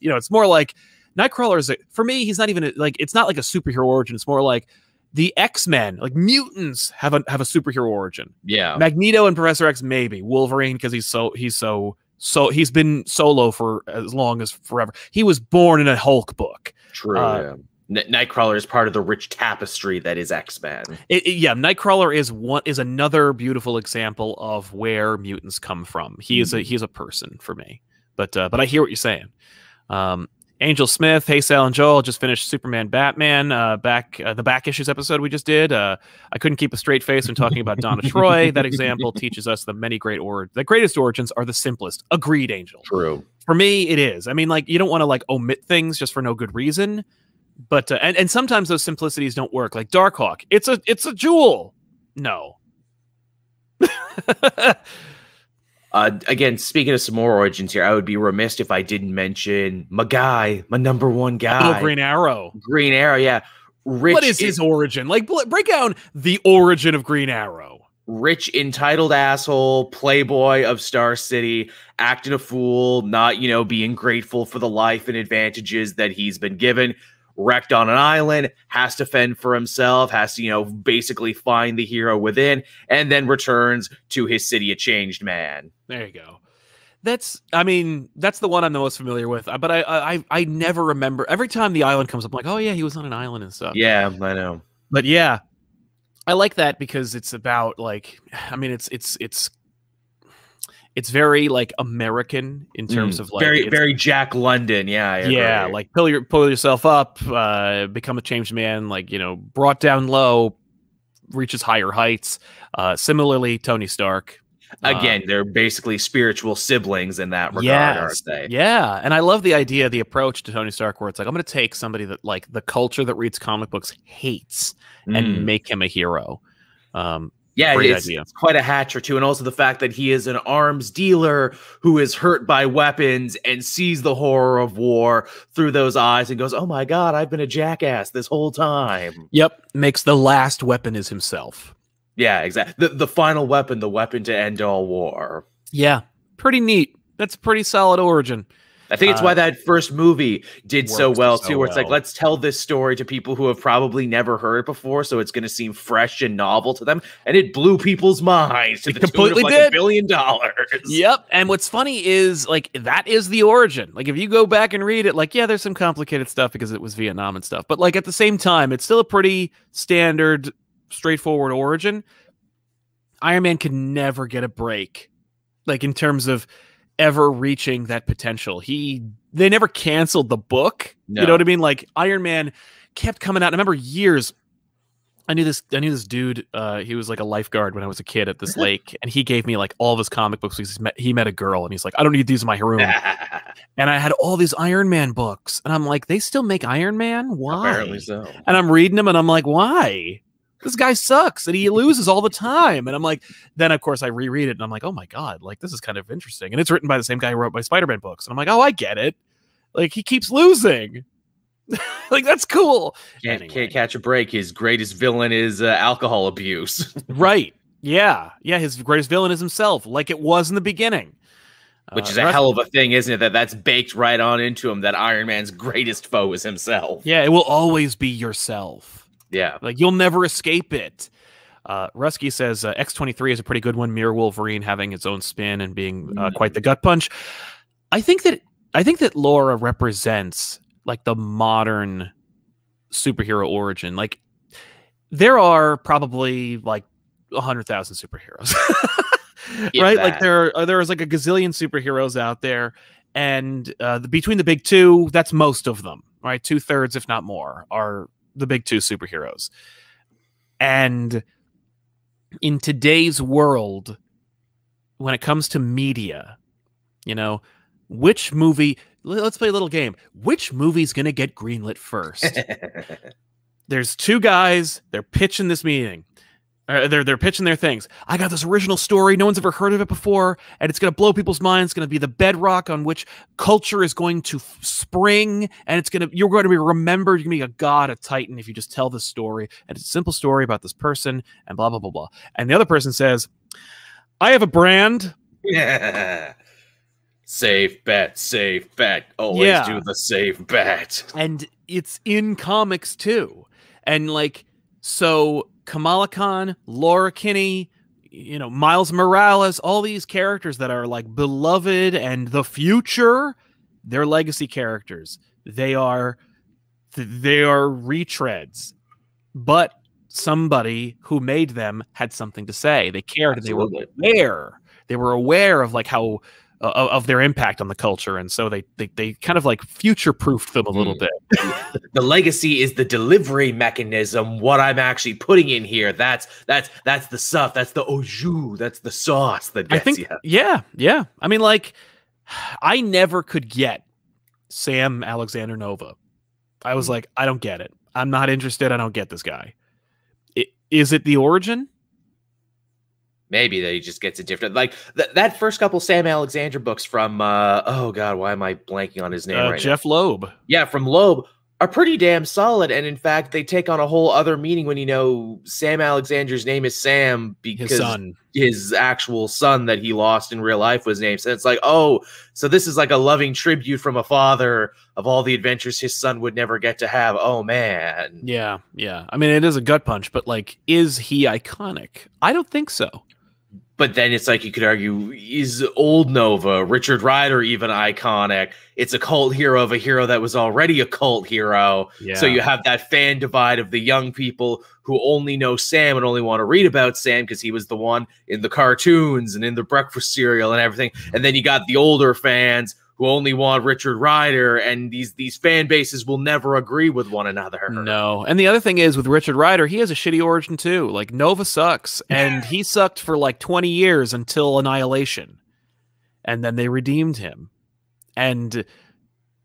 A: you know, it's more like Nightcrawler is a, for me. He's not even a, like it's not like a superhero origin. It's more like the X Men, like mutants, have a have a superhero origin.
D: Yeah.
A: Magneto and Professor X maybe Wolverine because he's so he's so so he's been solo for as long as forever. He was born in a Hulk book.
D: True.
A: Uh,
D: yeah. N- Nightcrawler is part of the rich tapestry that is X Men.
A: Yeah, Nightcrawler is one is another beautiful example of where mutants come from. He is a he is a person for me. But uh, but I hear what you're saying. Um, Angel Smith, Hey Sal and Joel just finished Superman Batman uh, back uh, the back issues episode we just did. Uh, I couldn't keep a straight face when talking about Donna Troy. That example teaches us the many great or the greatest origins are the simplest. Agreed, Angel.
D: True.
A: For me, it is. I mean, like you don't want to like omit things just for no good reason. But uh, and and sometimes those simplicities don't work. Like Darkhawk, it's a it's a jewel. No.
D: Uh, again, speaking of some more origins here, I would be remiss if I didn't mention my guy, my number one guy,
A: oh, Green Arrow.
D: Green Arrow. Yeah, rich.
A: what is his origin? Like, break down the origin of Green Arrow.
D: rich entitled asshole playboy of star city acting a fool not you know being grateful for the life and advantages that he's been given wrecked on an island has to fend for himself has to you know basically find the hero within and then returns to his city a changed man
A: There you go. That's, I mean, that's the one I'm the most familiar with. uh, But I, I, I never remember. Every time the island comes up, I'm like, oh yeah, he was on an island and stuff.
D: yeah i know
A: but yeah i like that because it's about like i mean it's it's it's it's very like american in terms
D: Mm,
A: of like
D: very very jack london yeah I
A: yeah
D: agree.
A: like pull your pull yourself up uh become a changed man like you know brought down low reaches higher heights. Uh, similarly, Tony Stark.
D: Again, they're basically spiritual siblings in that regard,
A: yes,
D: aren't they?
A: Yeah, and I love the idea, the approach to Tony Stark, where it's like I'm going to take somebody that like the culture that reads comic books hates
D: Mm.
A: and make him a hero. Um,
D: Yeah, it's, it's quite a hatch or two, and also the fact that he is an arms dealer who is hurt by weapons and sees the horror of war through those eyes and goes, "Oh my god, I've been a jackass this whole time."
A: yep, makes the last weapon is himself.
D: Yeah, exactly. The the final weapon, the weapon to end all war.
A: Yeah, pretty neat. That's a pretty solid origin.
D: I think it's
A: Uh,
D: why that first movie did so well
A: so
D: too. Where it's like, let's tell this story to people who have probably never heard it before, so it's going to seem fresh and novel to them, and it blew people's minds to
A: It
D: the tune of,
A: completely
D: like, a
A: did.
D: billion dollars.
A: Yep. And what's funny is like that is the origin. Like if you go back and read it, like yeah, there's some complicated stuff because it was Vietnam and stuff, but like at the same time, it's still a pretty standard, straightforward origin. Iron Man could never get a break, like in terms of ever reaching that potential. He they never canceled the book. You know what I mean? Like Iron Man kept coming out. I remember years. I knew this. I knew this dude. Uh, he was like a lifeguard when I was a kid at this lake, and he gave me like all of his comic books. Because he met, he met a girl, and he's like, "I don't need these in my room." and I had all these Iron Man books, and I'm like, "They still make Iron Man? Why?"
D: Apparently so.
A: And I'm reading them, and I'm like, "Why?" This guy sucks, and he loses all the time. And I'm like, then of course I reread it, and I'm like, "Oh my god, like this is kind of interesting." And it's written by the same guy who wrote my Spider-Man books, and I'm like, "Oh, I get it." Like he keeps losing. like that's cool.
D: Can't,
A: Anyway.
D: can't catch a break. His greatest villain is uh, alcohol abuse.
A: Right. Yeah. Yeah. His greatest villain is himself, like it was in the beginning.
D: Which
A: Uh,
D: is a hell of a thing, isn't it? That that's baked right on into him. That Iron Man's greatest foe is himself.
A: Yeah, it will always be yourself.
D: Yeah.
A: Like you'll never escape it. Uh, Rusky says uh, X23 is a pretty good one. Mirror Wolverine having its own spin and being uh, quite the gut punch. I think that I think that Laura represents like the modern superhero origin. Like there are probably like a hundred thousand superheroes, right? Like
D: that.
A: there are there's like a gazillion superheroes out there, and uh, the, between the big two, that's most of them, right? Two thirds, if not more, are the big two superheroes. And in today's world, when it comes to media, you know, which movie? Let's play a little game. Which movie's gonna get greenlit first? there's two guys they're pitching this meeting uh, they're they're pitching their things i got this original story no one's ever heard of it before and it's going to blow people's minds it's going to be the bedrock on which culture is going to f- spring and it's going to you're going to be remembered you're going to be a god a titan if you just tell this story and it's a simple story about this person and blah blah blah blah and the other person says i have a brand
D: Yeah. Safe bet, safe bet. Always
A: Yeah.
D: do the safe bet.
A: and it's in comics too. And like, so Kamala Khan, Laura Kinney, you know, Miles Morales, all these characters that are like beloved and the future, they're legacy characters. They are, they are retreads, but somebody who made them had something to say. They cared. They were aware. They were aware of like how uh, of of their impact on the culture, and so they they, they kind of like future proofed them a little
D: Mm.
A: bit.
D: The legacy is the delivery mechanism. What I'm actually putting in here. That's that's that's the stuff. That's the au jus. That's the sauce that
A: I think,
D: you.
A: yeah, yeah. I mean, like, I never could get Sam Alexander Nova. I was
D: Hmm.
A: like, I don't get it. I'm not interested. I don't get this guy. I- Is it the origin?
D: Maybe that he just gets a different like th- that first couple Sam Alexander books from uh oh god why am I blanking on his name
A: Uh,
D: right now?
A: Jeph Loeb.
D: yeah, from Loeb are pretty damn solid. And in fact, they take on a whole other meaning when you know Sam Alexander's name is Sam because
A: His son.
D: his actual son that he lost in real life was named. So it's like, oh, so this is like a loving tribute from a father of all the adventures his son would never get to have. Oh man.
A: Yeah, yeah. I mean, it is a gut punch, but like, is he iconic? I don't think so.
D: But then it's like you could argue is old Nova, Richard Rider even iconic? It's a cult hero of a hero that was already a cult hero.
A: Yeah.
D: So you have that fan divide of the young people who only know Sam and only want to read about Sam because he was the one in the cartoons and in the breakfast cereal and everything. And then you got the older fans who only want Richard Rider, and these these fan bases will never agree with one another.
A: No. And the other thing is with Richard Rider, he has a shitty origin too. Like Nova sucks. And he sucked for like 20 years until Annihilation. And then they redeemed him. And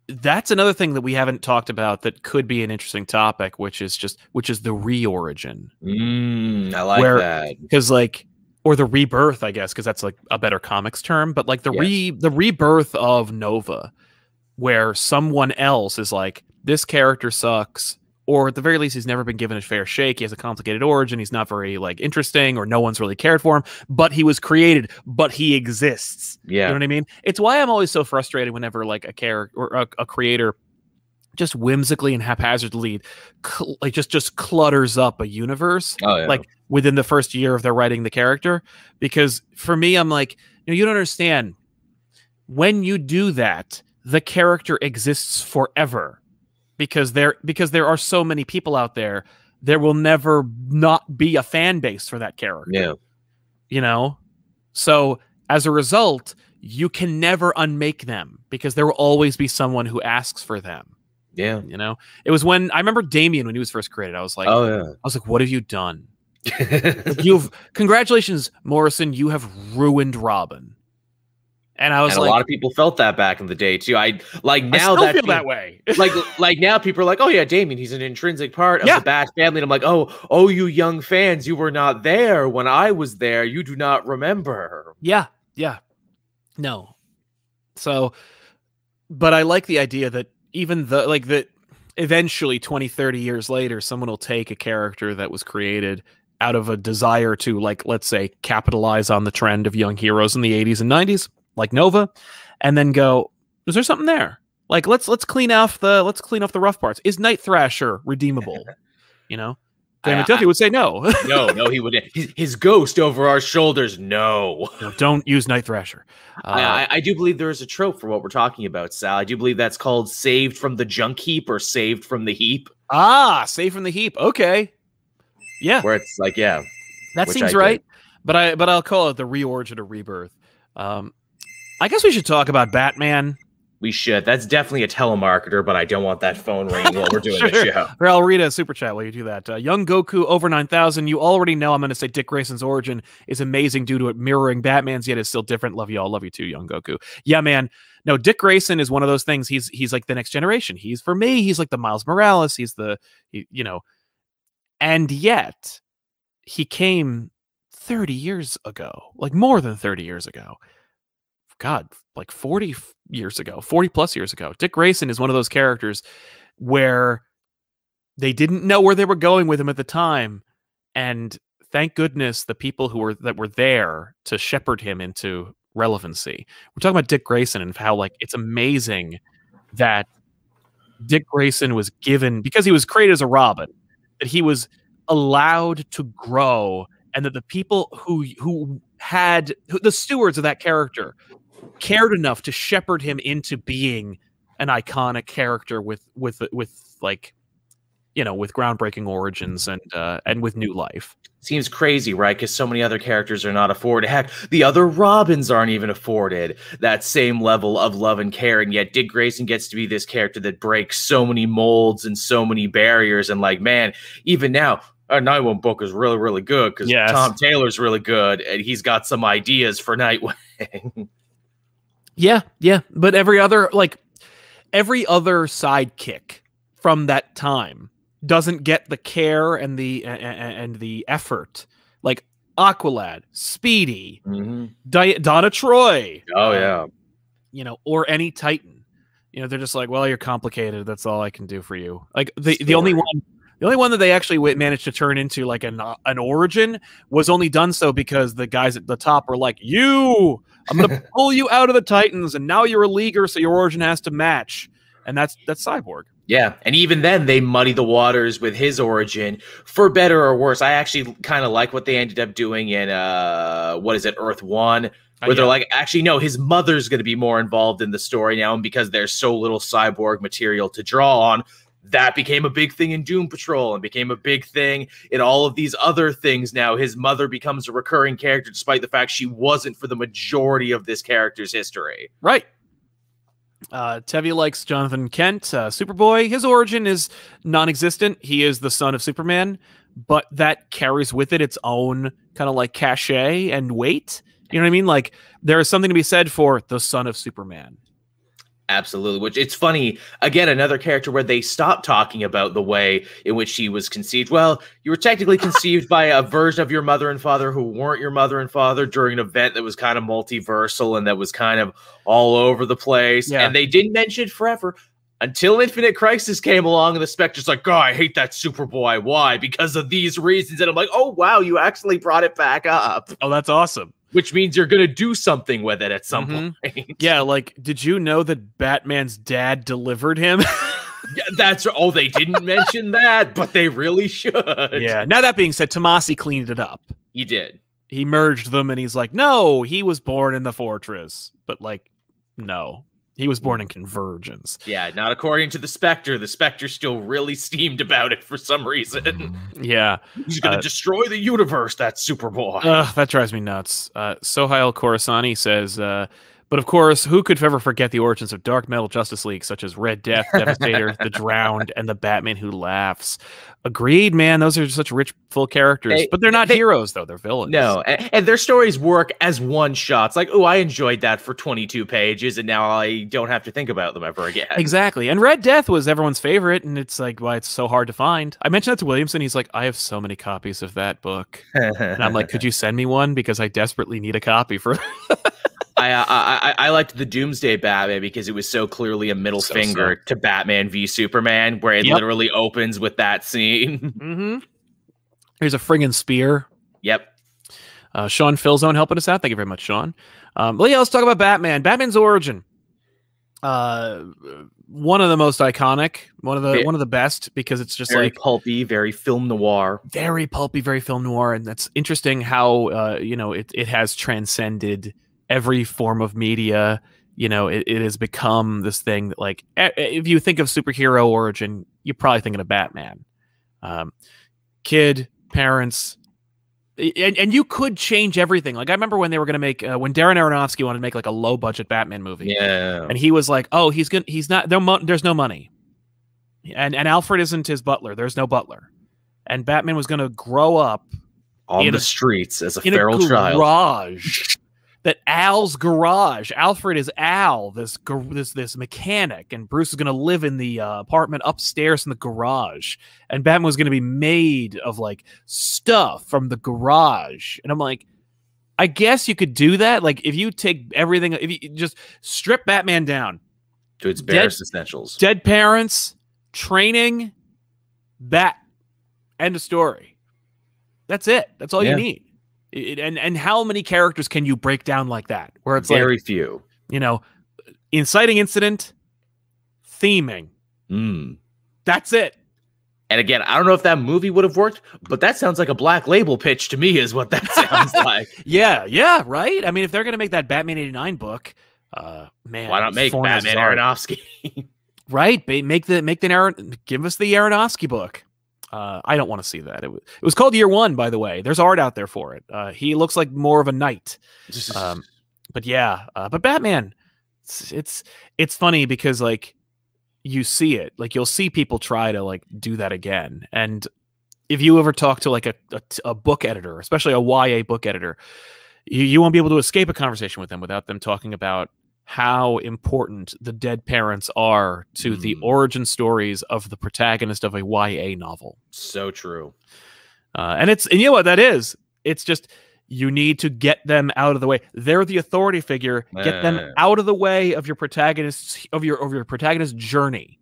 A: that's another thing that we haven't talked about that could be an interesting topic, which is just which is the reorigin.
D: Mm, I like
A: Where-
D: that.
A: Because like or the rebirth, I guess, because that's like a better comics term, but like the
D: Yes.
A: re the rebirth of Nova, where someone else is like, this character sucks, or at the very least, he's never been given a fair shake. He has a complicated origin. He's not very like interesting, or no one's really cared for him. But he was created, but he exists. Yeah, You know what I mean? It's why I'm always so frustrated whenever like a character or a, a creator just whimsically and haphazardly cl- like just just clutters up a universe
D: Oh yeah.
A: like within the first year of their writing the character. Because for me i'm like you know you don't understand. When you do that the character exists forever. Because there because there are so many people out there there will never not be a fan base for that character.
D: Yeah.
A: you know? So as a result you can never unmake them because there will always be someone who asks for them
D: Yeah.
A: you know it was when i remember Damian when he was first created i was like
D: oh yeah.
A: i was like what have you done you've congratulations morrison you have ruined robin and i was
D: and a lot of people felt that back in the day too. I like
A: i
D: now
A: still
D: that
A: feel that way
D: like like now people are like, oh yeah, Damian, he's an intrinsic part of
A: Yeah.
D: the Bat family. And I'm like, oh, oh, you young fans, you were not there when I was there. You do not remember.
A: yeah yeah no so but i like the idea that even the like that eventually 20 30 years later someone will take a character that was created out of a desire to like let's say capitalize on the trend of young heroes in the 80s and 90s like nova and then go is there something there? Like let's let's clean off the let's clean off the rough parts. Is night thrasher redeemable? You know dan
D: I-
A: mcduffie would say no
D: No, no, he would. His, his ghost over our shoulders. No.
A: No, don't use night thrasher uh,
D: I, I- I do believe there is a trope for what we're talking about, Sal. I do believe that's called "saved from the junk heap" or "saved from the heap,"
A: ah saved from the heap okay yeah
D: where it's like, yeah,
A: That seems
D: I
A: right. But I but I'll call it the reorigin or rebirth. Um, I guess we should talk about Batman.
D: We should. That's definitely a telemarketer, but I don't want that phone ringing while we're doing the
A: Sure.
D: show.
A: Or I'll read a super chat while you do that. Uh, Young Goku over nine thousand. You already know I'm going to say Dick Grayson's origin is amazing due to it mirroring Batman's, yet is still different. Love you all. Love you too, Young Goku. Yeah, man. No, Dick Grayson is one of those things. He's he's like the next generation. He's for me. He's like the Miles Morales. He's the he, you know, and yet he came 30 years ago, like more than 30 years ago. God, like 40 years ago, 40 plus years ago. Dick Grayson is one of those characters where they didn't know where they were going with him at the time. And thank goodness the people who were that were there to shepherd him into relevancy. We're talking about Dick Grayson and how like it's amazing that Dick Grayson was given because he was created as a Robin, that he was allowed to grow and that the people who who had who, the stewards of that character cared enough to shepherd him into being an iconic character with with with like you know with groundbreaking origins and uh and with new life
D: Seems crazy, right? Because so many other characters are not afforded. Heck, the other Robins aren't even afforded that same level of love and care. And yet, Dick Grayson gets to be this character that breaks so many molds and so many barriers. And, like, man, even now, uh, Nightwing book is really, really good because
A: Yes.
D: Tom Taylor's really good and he's got some ideas for Nightwing.
A: yeah yeah but every other like every other sidekick from that time doesn't get the care and the and, and the effort like aqualad speedy
D: Mhm.
A: Di- donna troy
D: Oh,
A: uh,
D: yeah.
A: you know, or any Titan. You know, they're just like, well, you're complicated. That's all I can do for you. Like the the only one, the only one that they actually managed to turn into like an uh, an origin was only done so because the guys at the top were like, you, I'm gonna pull you out of the Titans, and now you're a leaguer, so your origin has to match. And that's that's Cyborg.
D: Yeah, and even then they muddy the waters with his origin for better or worse. I actually kind of like what they ended up doing in uh what is it, Earth 1, where
A: Uh,
D: they're like actually no, his mother's going to be more involved in the story now and because there's so little cyborg material to draw on, that became a big thing in Doom Patrol and became a big thing in all of these other things now. His mother becomes a recurring character despite the fact she wasn't for the majority of this character's history.
A: Right. Uh, likes Jonathan Kent, uh, Superboy. His origin is non-existent. He is the son of Superman, but that carries with it its own kind of like cachet and weight. You know what I mean? Like there is something to be said for the son of Superman.
D: Absolutely. Which it's funny. Again, another character where they stopped talking about the way in which she was conceived. Well, you were technically conceived by a version of your mother and father who weren't your mother and father during an event that was kind of multiversal and that was kind of all over the place.
A: Yeah.
D: And they didn't mention it forever until Infinite Crisis came along and the Spectre's like, oh, I hate that Superboy. Why? Because of these reasons. And I'm like, oh, wow, you actually brought it back up,
A: Oh, that's awesome.
D: Which means you're going to do something with it at some
A: Mhm.
D: point.
A: Yeah, like did you know that Batman's dad delivered him?
D: Yeah, that's oh, they didn't mention that, but they really should.
A: yeah. Now that being said, Tomasi cleaned it up.
D: he did.
A: He merged them and he's like, "No, he was born in the fortress." But like, no. He was born in Convergence.
D: Yeah, not according to the Spectre. The Spectre's still really steamed about it for some reason.
A: Yeah.
D: He's gonna
A: Uh,
D: destroy the universe. That Superboy.
A: Ugh, that drives me nuts. Uh, Sohail Khorasani says, uh, but of course, who could ever forget the origins of Dark Metal Justice League, such as Red Death, Devastator, The Drowned, and the Batman Who Laughs? Agreed, man. Those are such rich, full characters,
D: They-
A: but they're not
D: they-
A: heroes, though. They're villains.
D: no, and, and their stories work as one shots. Like, oh, I enjoyed that for 22 pages, and now I don't have to think about them ever again.
A: Exactly. And Red Death was everyone's favorite, and it's like why it's so hard to find. I mentioned that to Williamson. He's like, I have so many copies of that book. And I'm like, could you send me one? Because I desperately need a copy for
D: I, I I I liked the Doomsday Batman because it was so clearly a middle
A: So
D: finger to Batman v Superman, where it
A: Yep.
D: literally opens with that scene.
A: mm-hmm. Here's a friggin' spear.
D: yep.
A: Uh, Sean Philzone helping us out. Thank you very much, Sean. Um, well, yeah, let's talk about Batman. Batman's origin. Uh, one of the most iconic, one of the
D: Ve-
A: one of the best because it's just
D: Very
A: like
D: pulpy, very film noir.
A: very pulpy, very film noir, and that's interesting how uh, you know it it has transcended every form of media. You know, it, it has become this thing that, like, if you think of superhero origin, you're probably thinking of Batman. Um, kid, parents, and, and you could change everything. Like I remember when they were going to make uh, when Darren Aronofsky wanted to make like a low budget Batman movie,
D: Yeah.
A: and he was like, "Oh, he's gonna he's not there. Mo- there's no money, and and Alfred isn't his butler. There's no butler, and Batman was going to grow up
D: On the
A: a-
D: streets as a feral
A: a
D: child.
A: That Al's garage. Alfred is Al, this this this mechanic, and Bruce is going to live in the uh, apartment upstairs in the garage. And Batman was going to be made of like stuff from the garage. And I'm like, I guess you could do that. Like if you take everything, if you just strip Batman down,
D: to its
A: Dead-
D: barest essentials.
A: dead parents, training, bat, end of story. That's it. That's all
D: Yeah.
A: you need. It- and and how many characters can you break down like that? Where it's like
D: Very few.
A: you know, inciting incident, theming.
D: Mm.
A: That's it.
D: And again, I don't know if that movie would have worked, but that sounds like a black label pitch to me, is what that sounds like.
A: Yeah, yeah, right. I mean, if they're gonna make that Batman '89 book, uh, man,
D: Why not make Batman. Aronofsky?
A: Right, make the make the give us the Aronofsky book. Uh, I don't want to see that. It was, it was called Year One, by the way. There's art out there for it. Uh, he looks like more of a knight. Um, but yeah, uh, but Batman, it's, it's it's funny because like you see it, like you'll see people try to like do that again, and if you ever talk to like a a, a book editor, especially a YA book editor, you, you won't be able to escape a conversation with them without them talking about how important the dead parents are to the
D: Mm.
A: origin stories of the protagonist of a YA novel.
D: so true.
A: Uh, and it's and you know what that is? It's just you need to get them out of the way. They're the authority figure. Get them out of the way of your protagonist's of your of your protagonist's journey.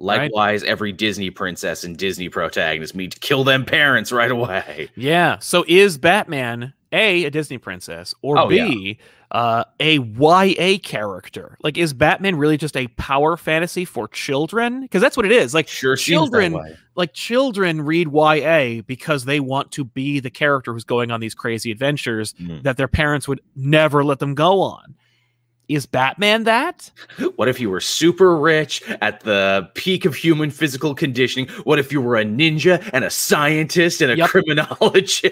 A: Right.
D: Likewise, every Disney princess and Disney protagonist need to kill them parents right away.
A: Yeah. So is Batman A a Disney princess or
D: Oh,
A: B uh, a YA character? Like is Batman really just a power fantasy for children? Because that's what it is. Like
D: Sure,
A: Children-
D: Seems that way.
A: like children read YA because they want to be the character who's going on these crazy adventures
D: Mm.
A: that their parents would never let them go on. Is Batman that?
D: What if you were super rich at the peak of human physical conditioning? What if you were a ninja and a scientist and a
A: Yep.
D: criminologist?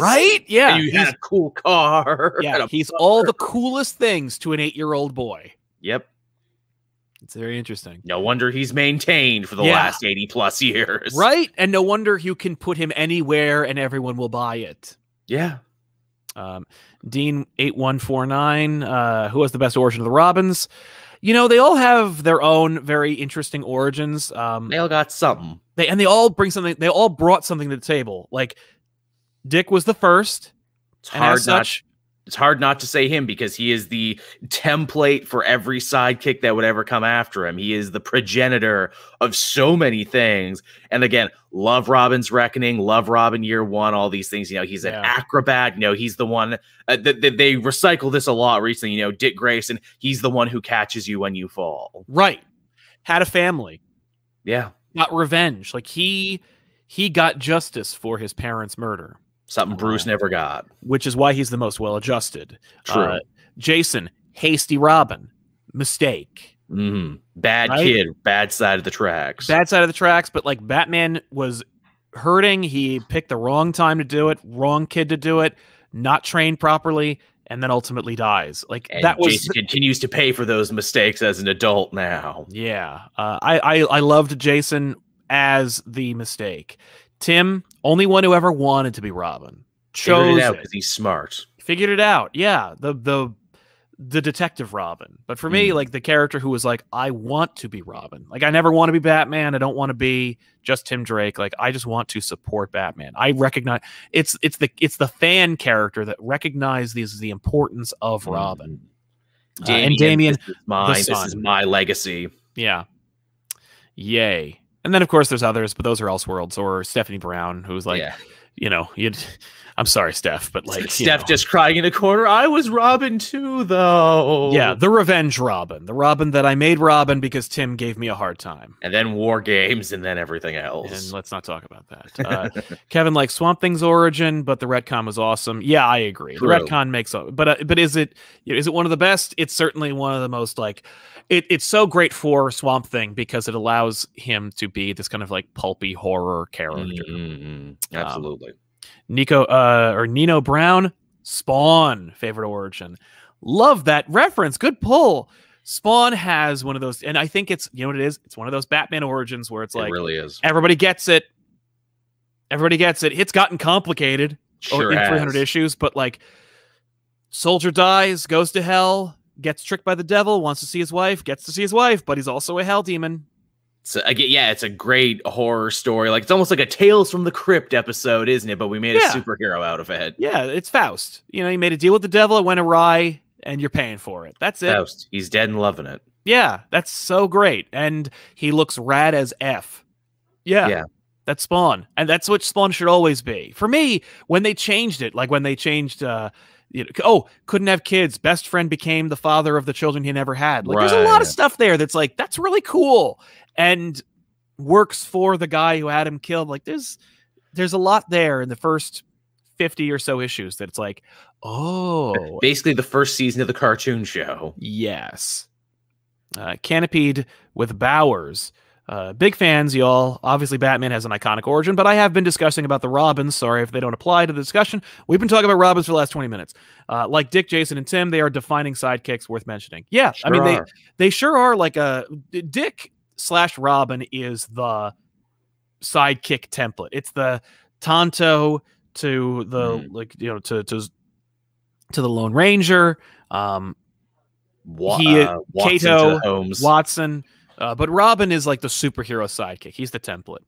A: Right? Yeah.
D: And you
A: he's,
D: had a cool car.
A: yeah, he's all the coolest things to an eight year old boy.
D: Yep.
A: It's very interesting.
D: No wonder he's maintained for the
A: Yeah.
D: last 80 plus years.
A: Right? And no wonder you can put him anywhere and everyone will buy it.
D: Yeah.
A: Um, Dean eight one four nine. Uh, who has the best origin of the Robins? You know, they all have their own very interesting origins. Um,
D: They all got something.
A: they and they all bring something. They all brought something to the table. Like Dick was the first,
D: It's
A: and
D: hard not
A: such,
D: it's hard not to say him because he is the template for every sidekick that would ever come after him. He is the progenitor of so many things. And again, love Robin's Reckoning, love Robin Year One, all these things. You know, he's an
A: Yeah.
D: acrobat. You know, he's the one uh, that that they recycle this a lot recently. You know, Dick Grayson, he's the one who catches you when you fall.
A: right, had a family,
D: Yeah,
A: got revenge. Like he he got justice for his parents' murder.
D: Something Bruce
A: Oh.
D: never got.
A: which is why he's the most well adjusted.
D: True.
A: Uh, Jason, hasty Robin, mistake.
D: hmm Bad
A: Right?
D: kid, bad side of the tracks.
A: Bad side of the tracks, but like Batman was hurting. He picked the wrong time to do it, wrong kid to do it, not trained properly, and then ultimately dies. Like
D: and
A: that was.
D: Jason continues to pay for those mistakes as an adult now.
A: yeah, uh, I, I I loved Jason as the mistake. Tim, only one who ever wanted to be Robin,
D: Figured
A: chose
D: it out because he's smart.
A: figured it out. Yeah, the the the detective Robin. But for me,
D: Mm.
A: like the character who was like, I want to be Robin. Like I never want to be Batman. I don't want to be just Tim Drake. Like I just want to support Batman. I recognize it's it's the it's the fan character that recognizes the importance of Robin. Uh, and Damian,
D: this is. This is my legacy.
A: Yeah. Yay. And then of course there's others, but those are Elseworlds or Stephanie Brown, who's like,
D: yeah.
A: you know, you'd I'm sorry, Steph, but like
D: Steph
A: know.
D: just crying in a corner. I was Robin too, though.
A: Yeah, the revenge Robin. The Robin that I made Robin because Tim gave me a hard time.
D: And then war games, and then everything else.
A: And let's not talk about that. Uh, Kevin likes Swamp Thing's origin, but the retcon was awesome. Yeah, I agree.
D: True.
A: The retcon makes a, but uh, but is it is it one of the best? It's certainly one of the most like it, it's so great for Swamp Thing because it allows him to be this kind of like pulpy horror character.
D: Mm, mm, mm.
A: Nico uh or Nino Brown, Spawn, favorite origin. Love that reference. Good pull. Spawn has one of those, and I think it's you know what it is. It's one of those Batman origins where it's like
D: it really is.
A: everybody gets it. Everybody gets it. It's gotten complicated
D: Sure
A: in
D: has.
A: 300 issues, but like soldier dies, goes to hell, gets tricked by the devil, wants to see his wife, gets to see his wife, but he's also a hell demon.
D: So again, yeah, it's a great horror story. Like it's almost like a Tales from the Crypt episode, isn't it? But we made
A: Yeah.
D: a superhero out of it.
A: Yeah, it's Faust. You know, he made a deal with the devil, it went awry, and you're paying for it. That's it.
D: Faust. He's dead and loving it.
A: Yeah, that's so great. And he looks rad as F. Yeah.
D: Yeah.
A: That's Spawn. And that's what Spawn should always be. For me, when they changed it, like when they changed uh you know, oh, couldn't have kids. Best friend became the father of the children he never had. Like there's a lot of stuff there that's like that's really cool and works for the guy who had him killed. Like there's there's a lot there in the first 50 or so issues that it's like, oh,
D: Basically, the first season of the cartoon show.
A: Yes. Uh, canopied with Bowers. Uh, big fans, y'all. Obviously, Batman has an iconic origin, but I have been discussing about the Robins. Sorry if they don't apply to the discussion. We've been talking about Robins for the last 20 minutes. Uh, like Dick, Jason, and Tim, they are defining sidekicks worth mentioning. Yeah, I mean,
D: Sure
A: they they sure are like a Dick slash Robin is the sidekick template. It's the Tonto to the
D: Mhm.
A: like you know to to to the Lone Ranger. Um,
D: Wa-
A: he-
D: uh, Watson
A: Kato,
D: Holmes.
A: Watson. Uh, but Robin is like the superhero sidekick. He's the template.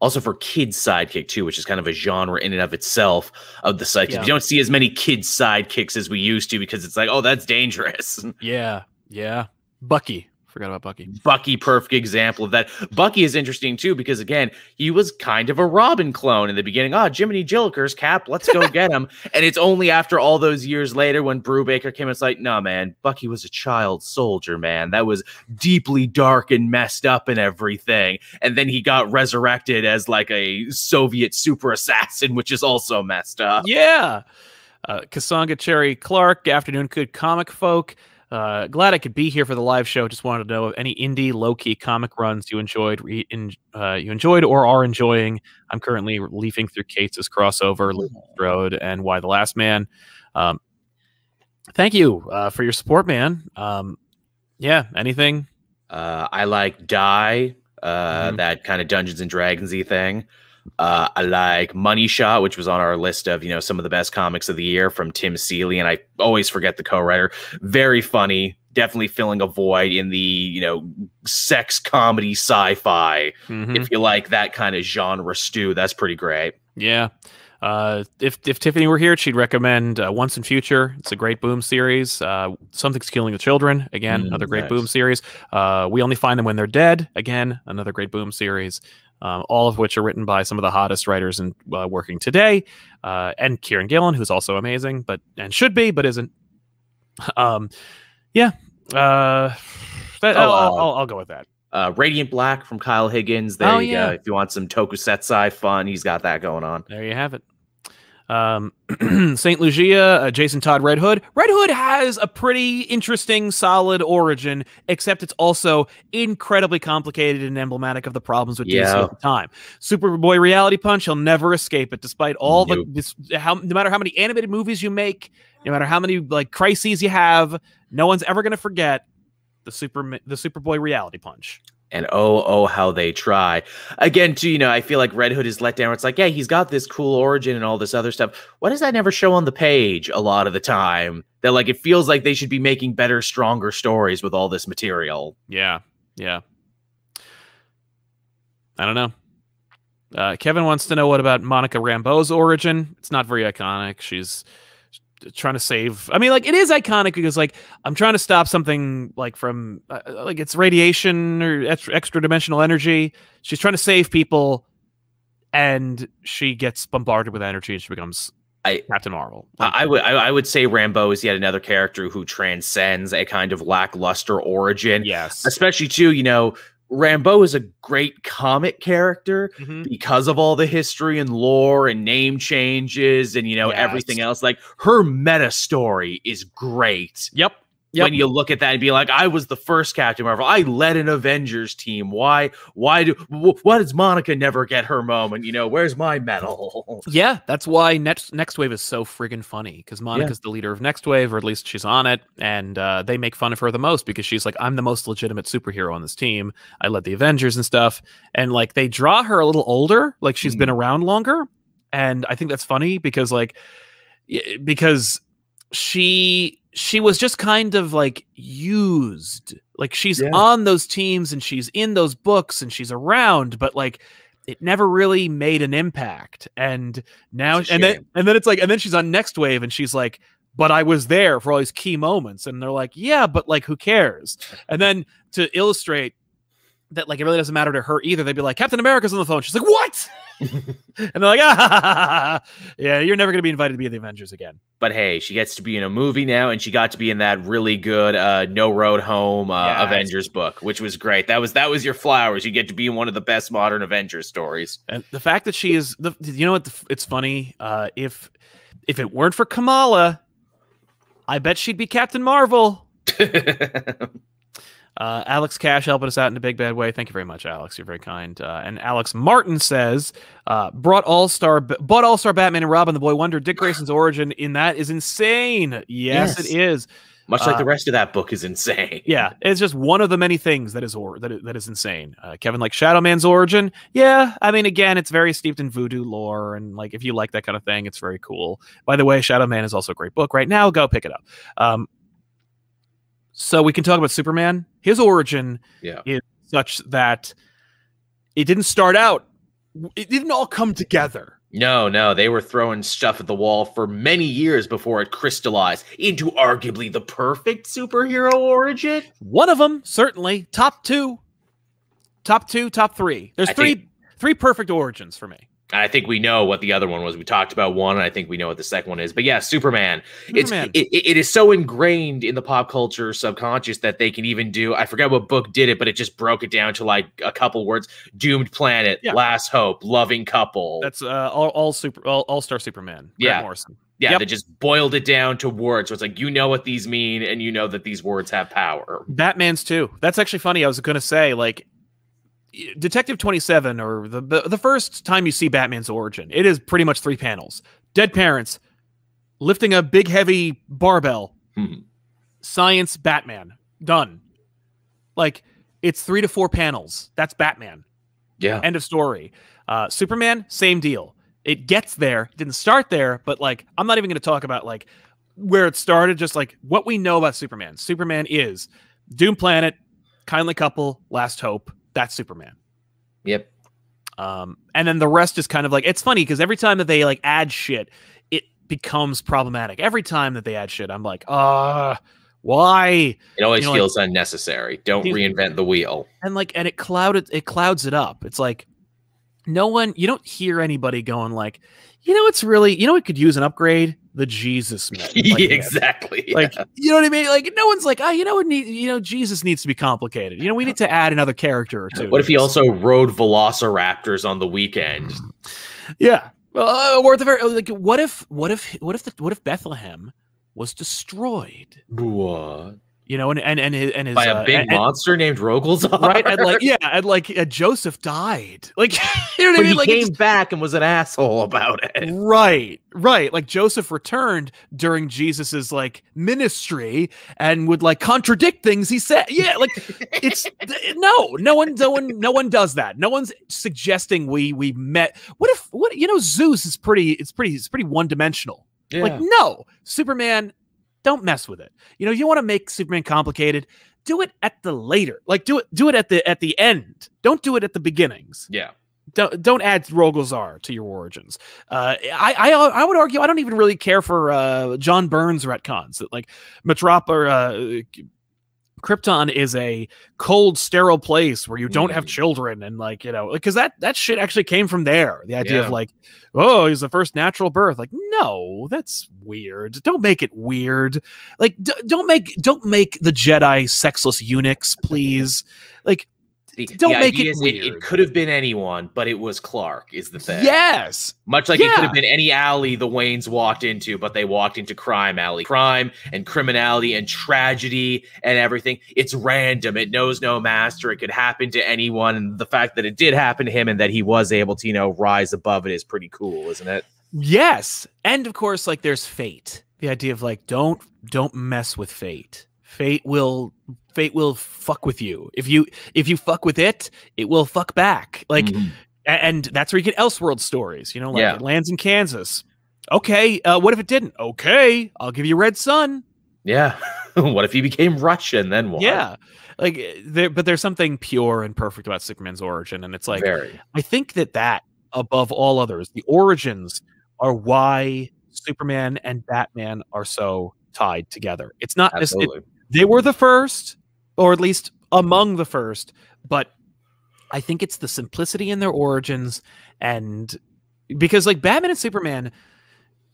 D: also for kids sidekick too, which is kind of a genre in and of itself of the sidekick.
A: Yeah.
D: You don't see as many kids sidekicks as we used to because it's like, oh, that's dangerous.
A: Yeah, yeah. Bucky. Forgot about Bucky.
D: Bucky, perfect example of that. Bucky is interesting too because again, he was kind of a Robin clone in the beginning. Oh, Jiminy Jillikers, Cap, let's go get him. And it's only after all those years later when Brubaker came, it's like, no, man, Bucky was a child soldier, man. That was deeply dark and messed up and everything. And then he got resurrected as like a Soviet super assassin, which is also messed up.
A: Yeah. Uh, Kasanga Cherry Clark. Afternoon, good comic folk. Uh, glad I could be here for the live show. Just wanted to know if any indie low key comic runs you enjoyed, re- in, uh, you enjoyed or are enjoying. I'm currently leafing through Cates' crossover, Road, and Y the Last Man. Um, thank you uh, for your support, man. Um, Yeah. Anything?
D: Uh, I like Die, uh,
A: Mhm.
D: that kind of Dungeons and Dragonsy thing. Uh, I like Money Shot, which was on our list of you know some of the best comics of the year from Tim Seeley, and I always forget the co-writer. Very funny, definitely filling a void in the you know sex comedy sci-fi.
A: Mhm.
D: If you like that kind of genre stew, that's pretty great.
A: Yeah. Uh, if if Tiffany were here, she'd recommend uh, Once and Future. It's a great Boom series. Uh, Something's Killing the Children. Again,
D: Mm,
A: another great
D: nice.
A: Boom series. Uh, we Only Find Them When They're Dead. Again, another great Boom series. Um, all of which are written by some of the hottest writers and uh, working today. Uh, and Kieron Gillen, who's also amazing, but and should be, but isn't. Um, yeah. Uh, that,
D: Oh,
A: I'll,
D: uh,
A: I'll, I'll go with that.
D: Uh, Radiant Black from Kyle Higgins. There
A: Oh,
D: you
A: yeah.
D: go. If you want some tokusatsu fun, he's got that going on.
A: There you have it. Um, Saint Lucia, uh, Jason Todd, Red Hood. Red Hood has a pretty interesting, solid origin, except it's also incredibly complicated and emblematic of the problems with DC at the time. Superboy Reality Punch, he'll never escape it, despite all
D: Nope.
A: the this, how no matter how many animated movies you make, no matter how many like crises you have, no one's ever going to forget the super the Superboy Reality Punch.
D: And oh oh how they try again too you know i feel like red hood is let down it's like yeah he's got this cool origin and all this other stuff why does that never show on the page a lot of the time that like it feels like they should be making better stronger stories with all this material
A: Yeah, yeah. I don't know. Uh, Kevin wants to know what about Monica Rambeau's origin. It's not very iconic. She's trying to save. I mean, like it is iconic because like I'm trying to stop something like from uh, like it's radiation or extra, extra dimensional energy. She's trying to save people, and she gets bombarded with energy, and she becomes
D: I-
A: Captain Marvel.
D: I, I would I, I would say Rambeau is yet another character who transcends a kind of lackluster origin
A: yes.
D: especially too you know Rambeau is a great comic character
A: Mhm.
D: because of all the history and lore and name changes and you know
A: Yes.
D: everything else like her meta story is great
A: Yep. Yep.
D: when you look at that and be like i was the first captain marvel. I led an avengers team. Why why do why does monica never get her moment? You know where's my medal?
A: Yeah, that's why Next Next Wave is so friggin' funny because Monica's the leader of Next Wave, or at least she's on it, and uh, they make fun of her the most because she's like, "I'm the most legitimate superhero on this team. I led the Avengers and stuff," and like they draw her a little older, like she's been around longer, and I think that's funny because like because she she was just kind of like used. Like she's
D: Yeah.
A: on those teams and she's in those books and she's around but like it never really made an impact. And now and then and then it's like and then she's on next wave and she's like but i was there for all these key moments. And they're like yeah but like who cares? And then to illustrate that like it really doesn't matter to her either they'd be like captain america's on the phone. She's like what and they're like ah yeah you're never going to be invited to be in the avengers again
D: but hey she gets to be in a movie now and she got to be in that really good uh no road home uh,
A: Yes.
D: avengers book which was great that was that was your flowers you get to be in one of the best modern avengers stories
A: And the fact that she is the you know what the, it's funny uh if if it weren't for Kamala I bet she'd be Captain Marvel. Uh, Alex Cash helping us out in a big bad way. Thank you very much, Alex. You're very kind. Uh, and Alex Martin says, uh, brought All Star, bought All Star Batman and Robin the Boy Wonder. Dick Grayson's origin in that is insane. Yes,
D: Yes.
A: it is.
D: much like
A: Uh,
D: the rest of that book is insane
A: Yeah, it's just one of the many things that is or that is, that is insane. Uh, Kevin like Shadow Man's origin. Yeah, I mean, again, it's very steeped in voodoo lore, and like if you like that kind of thing, it's very cool. By the way, Shadow Man is also a great book right now. Go pick it up. Um, so we can talk about Superman. His origin
D: Yeah.
A: is such that it didn't start out. It didn't all come together.
D: No, no, they were throwing stuff at the wall for many years before it crystallized into arguably the perfect superhero origin.
A: One of them, certainly, top two, top two, top three. There's
D: I
A: three
D: think-
A: three perfect origins for me.
D: And I think we know what the other one was. We talked about one, and I think we know what the second one is. But yeah, Superman.
A: Superman.
D: It's it, it is so ingrained in the pop culture subconscious that they can even do. I forget what book did it, but it just broke it down to like a couple words: doomed planet,
A: Yeah.
D: last hope, loving couple.
A: That's uh, all, all super all, all star Superman. Grant
D: Yeah.
A: Morrison.
D: yeah,
A: yep.
D: they just boiled it down to words. So it's like you know what these mean, and you know that these words have power.
A: Batman's too. That's actually funny. I was going to say like Detective 27 or the, the the first time you see Batman's origin, it is pretty much three panels. Dead parents lifting a big heavy barbell.
D: Hmm.
A: Science Batman. Done. Like it's three to four panels. That's Batman.
D: Yeah.
A: End of story. Uh, Superman, same deal. It gets there. Didn't start there, but like I'm not even going to talk about like where it started. Just like what we know about Superman. Superman is Doom Planet, Kindly Couple, Last Hope. That's Superman.
D: Yep.
A: Um, and then the rest is kind of like it's funny because every time that they like add shit, it becomes problematic. Every time that they add shit, I'm like, uh, why?
D: It always
A: You know, like-
D: feels unnecessary. Don't reinvent the wheel.
A: And like, and it clouded, it clouds it up. It's like no one, you don't hear anybody going like, you know, it's really, you know, it could use an upgrade. The Jesus myth. Like,
D: exactly.
A: Like, you know what I mean? Like, no one's like, oh, you know, what need, you know, Jesus needs to be complicated. You know, we need to add another character or two.
D: what if he also rode velociraptors on the weekend?
A: Yeah. Uh, or the very like, what if, what if, what if, the, what if Bethlehem was destroyed?
D: What?
A: You know, and and and his, and his
D: By
A: uh,
D: a big
A: and- and-
D: monster named Rogol Zaar?
A: right? And like, yeah, and like uh, Joseph died. Like, you know what I mean?
D: he
A: Like,
D: came back and was an asshole about it.
A: right, right. Like Joseph returned during Jesus's like ministry and would like contradict things he said. Yeah, like it's no, no one, no one, no one does that. No one's suggesting we we met. What if what you know? Zeus is pretty. It's pretty. It's pretty one dimensional. Like, no, Superman, don't mess with it. You know, you want to make Superman complicated, do it at the later. Like do it do it at the at the end. Don't do it at the beginnings.
D: yeah.
A: Don't don't add Rogol Zaar to your origins. Uh, I, I I would argue I don't even really care for uh, John Byrne's retcons that like Metrop or uh, Krypton is a cold, sterile place where you don't have
D: Mm.
A: children, and like you know, because that that shit actually came from there. The idea
D: Yeah.
A: of like, oh, he's the first natural birth. Like, no, that's weird. Don't make it weird. Like, d- don't make don't make the Jedi sexless eunuchs, please. Like,
D: The,
A: Don't
D: the
A: make
D: it
A: it
D: is It,
A: weird.
D: could have been anyone, but it was Clark, is the thing.
A: yes,
D: Much like it could have been any alley the Waynes walked into, but they walked into crime alley. Crime and criminality and tragedy and everything. It's random. It knows no master. It could happen to anyone. And the fact that it did happen to him and that he was able to, you know, rise above it is pretty cool, isn't it?
A: Yes. And of course, like there's fate. The idea of like don't don't mess with fate. Fate will fate will fuck with you. If you if you fuck with it, it will fuck back. Like
D: Mhm.
A: and that's where you get Elseworld stories, you know, like
D: Yeah.
A: it lands in Kansas. Okay, uh, what if it didn't? Okay, I'll give you Red Sun.
D: yeah. what if he became Russian? Then what?
A: Yeah. Like there but there's something pure and perfect about Superman's origin and it's like
D: very.
A: I think that that above all others, the origins are why Superman and Batman are so tied together. It's not this, it, they were the first, or at least among the first, but I think it's the simplicity in their origins and because like Batman and Superman,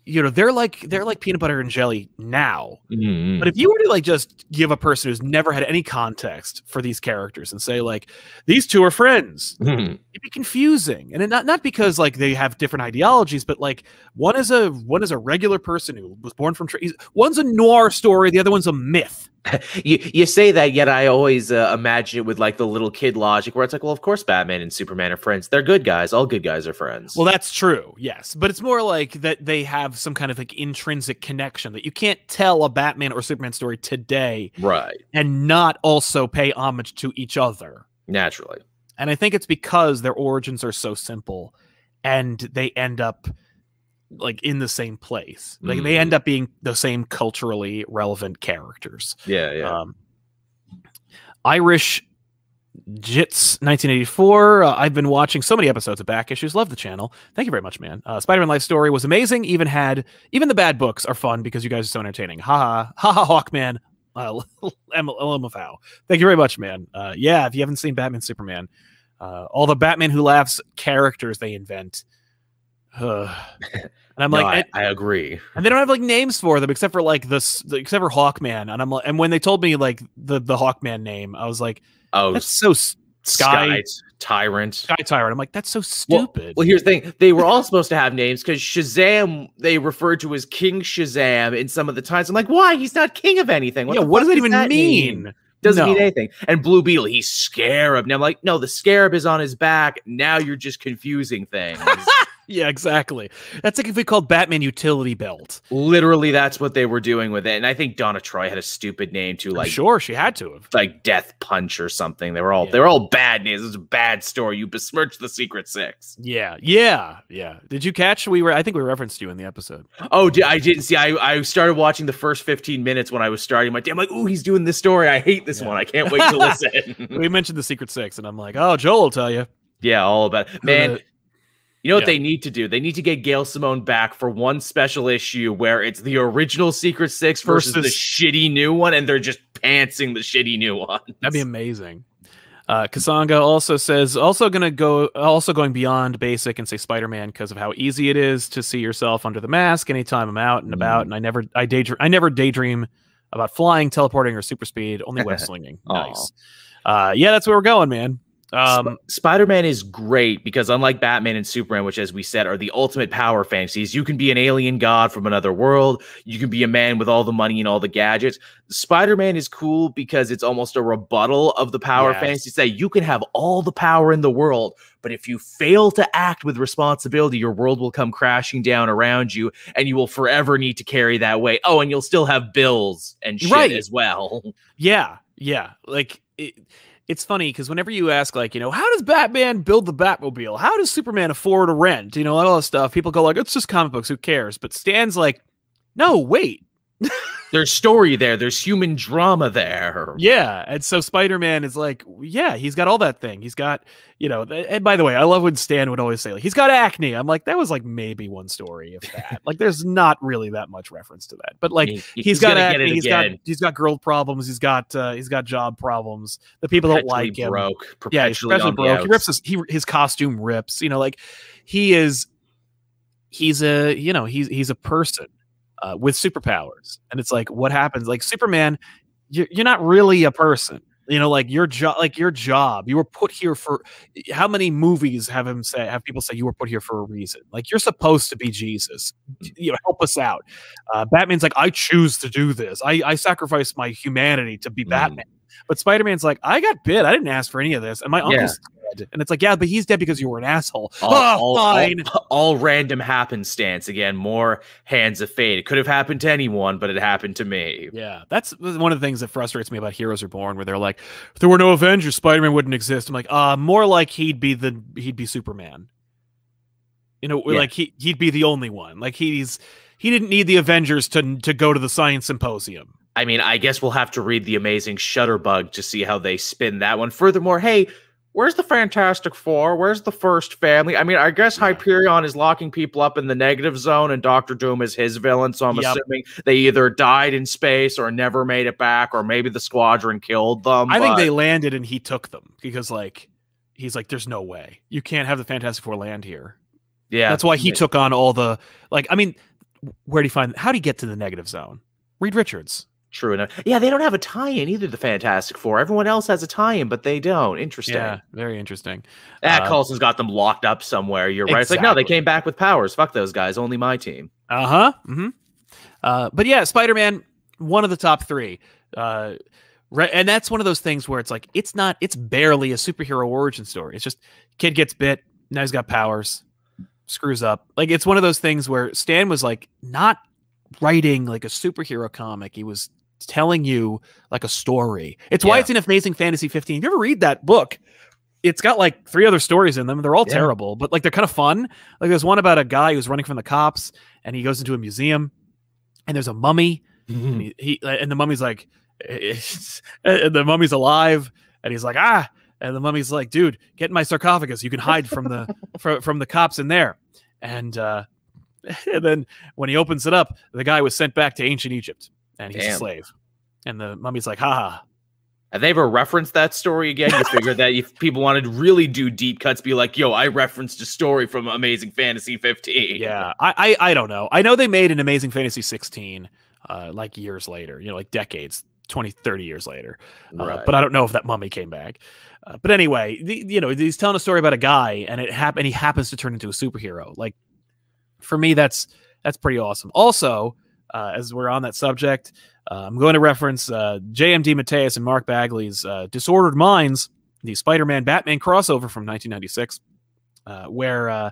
A: you know, they're like they're like peanut butter and jelly now.
D: Mhm.
A: But if you were to like just give a person who's never had any context for these characters and say like these two are friends,
D: Mhm.
A: It'd be confusing and not not because like they have different ideologies but like one is a one is a regular person who was born from trees one's a noir story the other one's a myth
D: you you say that, yet I always uh, imagine it with like the little kid logic, where it's like, well, of course, Batman and Superman are friends. They're good guys. All good guys are friends.
A: well that's true yes but it's more like that they have some kind of like intrinsic connection that you can't tell a batman or superman story today
D: right,
A: and not also pay homage to each other
D: naturally.
A: And i think it's because their origins are so simple and they end up like in the same place. Like they end up being the same culturally relevant characters.
D: Yeah, yeah.
A: um, irish jits 1984 uh, i've been watching so many episodes of back issues. Love the channel. Thank you very much man. Uh, spider-man life story was amazing even had even the bad books are fun because you guys are so entertaining. Ha ha. Ha ha hawkman uh, LMFAO. Thank you very much, man. Uh, yeah, if you haven't seen Batman Superman, uh, all the Batman Who Laughs characters they invent. and I'm
D: No,
A: like,
D: I, I agree.
A: and they don't have like names for them except for like this, except for Hawkman. And I'm like, and when they told me like the the Hawkman name, I was like,
D: Oh,
A: that's so Sky
D: Sky Tyrant.
A: Sky Tyrant. I'm like, that's so stupid.
D: Well, here's the thing. They were all supposed to have names because Shazam, they referred to as King Shazam in some of the times. I'm like, why? He's not king of anything.
A: yeah, what does that even mean?
D: Doesn't mean anything. And Blue Beetle, he's Scarab. Now I'm like, no, the Scarab is on his back. Now you're just confusing things.
A: yeah, exactly. That's like if we called Batman Utility Belt.
D: Literally, that's what they were doing with it. And I think Donna Troy had a stupid name too,
A: I'm
D: like
A: sure she had to have.
D: like Death Punch or something. They were all
A: Yeah.
D: they were all bad names. It was a bad story. You besmirched the Secret Six.
A: Yeah, yeah, yeah. Did you catch? We were. I think we referenced you in the episode.
D: Oh, I didn't see. I, I started watching the first 15 minutes when I was starting my day. I'm like, oh, he's doing this story. I hate this
A: Yeah.
D: one. I can't wait to listen.
A: we mentioned the Secret Six, and I'm like, oh, Joel will tell you.
D: yeah, all about it. Man, you know what
A: yeah.
D: they need to do? They need to get Gail Simone back for one special issue where it's the original Secret Six versus, the shitty new one, and they're just pantsing the shitty new one.
A: That'd be amazing. Uh, Kasanga also says also gonna go also going beyond basic and say Spider-Man because of how easy it is to see yourself under the mask anytime I'm out and about. And I never I daydream I never daydream about flying, teleporting, or super speed. Only web slinging. Nice. Uh, yeah, that's where we're going, man. Um,
D: Spider Man is great because, unlike Batman and Superman, which, as we said, are the ultimate power fantasies, you can be an alien god from another world. You can be a man with all the money and all the gadgets. Spider Man is cool because it's almost a rebuttal of the power
A: Yes.
D: fantasy. Say you can have all the power in the world, but if you fail to act with responsibility, your world will come crashing down around you, and you will forever need to carry that weight. Oh, and you'll still have bills and shit
A: Right.
D: as well.
A: Yeah, yeah. Like it, it's funny because whenever you ask, like, you know, how does Batman build the Batmobile? How does Superman afford a rent? You know, all this stuff. People go like, it's just comic books. Who cares? But Stan's like, no, wait.
D: There's story there. There's human drama there.
A: Yeah, and so Spider Man is like, yeah, he's got all that thing. He's got, you know. And by the way, I love when Stan would always say, like, he's got acne. I'm like, that was like maybe one story, if that. like, there's not really that much reference to that. But like,
D: He-
A: he's got acne. He's got he's got girl problems. He's got uh, he's got job problems. The people don't like him.
D: broke.
A: Yeah,
D: perpetually
A: especially broke. He rips his he, his costume rips. You know, like he is he's a you know he's he's a person uh, with superpowers, and it's like what happens? Like Superman, you're you're not really a person. You know, like your job, like your job, you were put here for. How many movies have him say? Have people say you were put here for a reason? Like you're supposed to be Jesus. You know, help us out. Uh, Batman's like, I choose to do this. I I sacrifice my humanity to be
D: Mm.
A: Batman. But Spider Man's like, I got bit. I didn't ask for any of this, and my
D: Yeah.
A: uncle's dead. And it's like, yeah, but he's dead because you were an asshole.
D: all,
A: oh,
D: all-
A: fine.
D: all- all random happenstance again more hands of fate it could have happened to anyone but it happened to me
A: yeah, that's one of the things that frustrates me about Heroes Reborn, where they're like, if there were no Avengers, Spider Man wouldn't exist. I'm like, uh, more like he'd be the he'd be Superman. You know,
D: Yeah.
A: like he he'd be the only one. Like he's he didn't need the Avengers to to go to the science symposium.
D: i mean i guess we'll have to read the amazing shutterbug to see how they spin that one furthermore hey where's the fantastic four where's the first family i mean i guess hyperion is locking people up in the negative zone and dr doom is his villain so i'm
A: Yep.
D: assuming they either died in space or never made it back or maybe the squadron killed them
A: I think they landed and he took them because like he's like, there's no way you can't have the Fantastic Four land here.
D: yeah
A: That's why he took on all the like. I mean, where would he find? How would he get to the negative zone? Reed Richards.
D: True enough. Yeah, they don't have a tie-in either. The Fantastic Four. Everyone else has a tie-in, but they don't. Interesting.
A: Yeah, very interesting.
D: Ah,
A: Uh,
D: Coulson's got them locked up somewhere. You're right. It's like no, they came back with powers. Fuck those guys. Only my team.
A: Uh huh. hmm Uh, but yeah, Spider Man, one of the top three. Uh, re- and that's one of those things where it's like it's not. It's barely a superhero origin story. It's just kid gets bit. Now he's got powers. Screws up. Like it's one of those things where Stan was like not writing like a superhero comic. He was telling you like a story. It's why it's an Amazing Fantasy 15. If you ever read that book, it's got like three other stories in them. They're all
D: Yeah.
A: terrible, but like they're kind of fun. Like there's one about a guy who's running from the cops and he goes into a museum and there's a mummy and, he, he and the mummy's like and the mummy's alive and he's like ah and the mummy's like dude get in my sarcophagus you can hide from the from, from the cops in there and uh and then when he opens it up the guy was sent back to ancient egypt and he's a slave and the mummy's like haha
D: Have they ever referenced that story again? You figure that if people wanted to really do deep cuts, be like, "Yo, I referenced a story from Amazing Fantasy 15."
A: Yeah, I, I I don't know. I know they made an Amazing Fantasy 16 uh, like years later, you know, like decades, 20, 30 years later. Uh,
D: Right.
A: but I don't know if that mummy came back. Uh, but anyway, the, you know, he's telling a story about a guy and it hap- and he happens to turn into a superhero. Like for me, that's that's pretty awesome. Also, uh, as we're on that subject, uh, I'm going to reference uh, JM DeMatteis and Mark Bagley's uh, Disordered Minds, the Spider-Man Batman crossover from 1996, uh, where uh,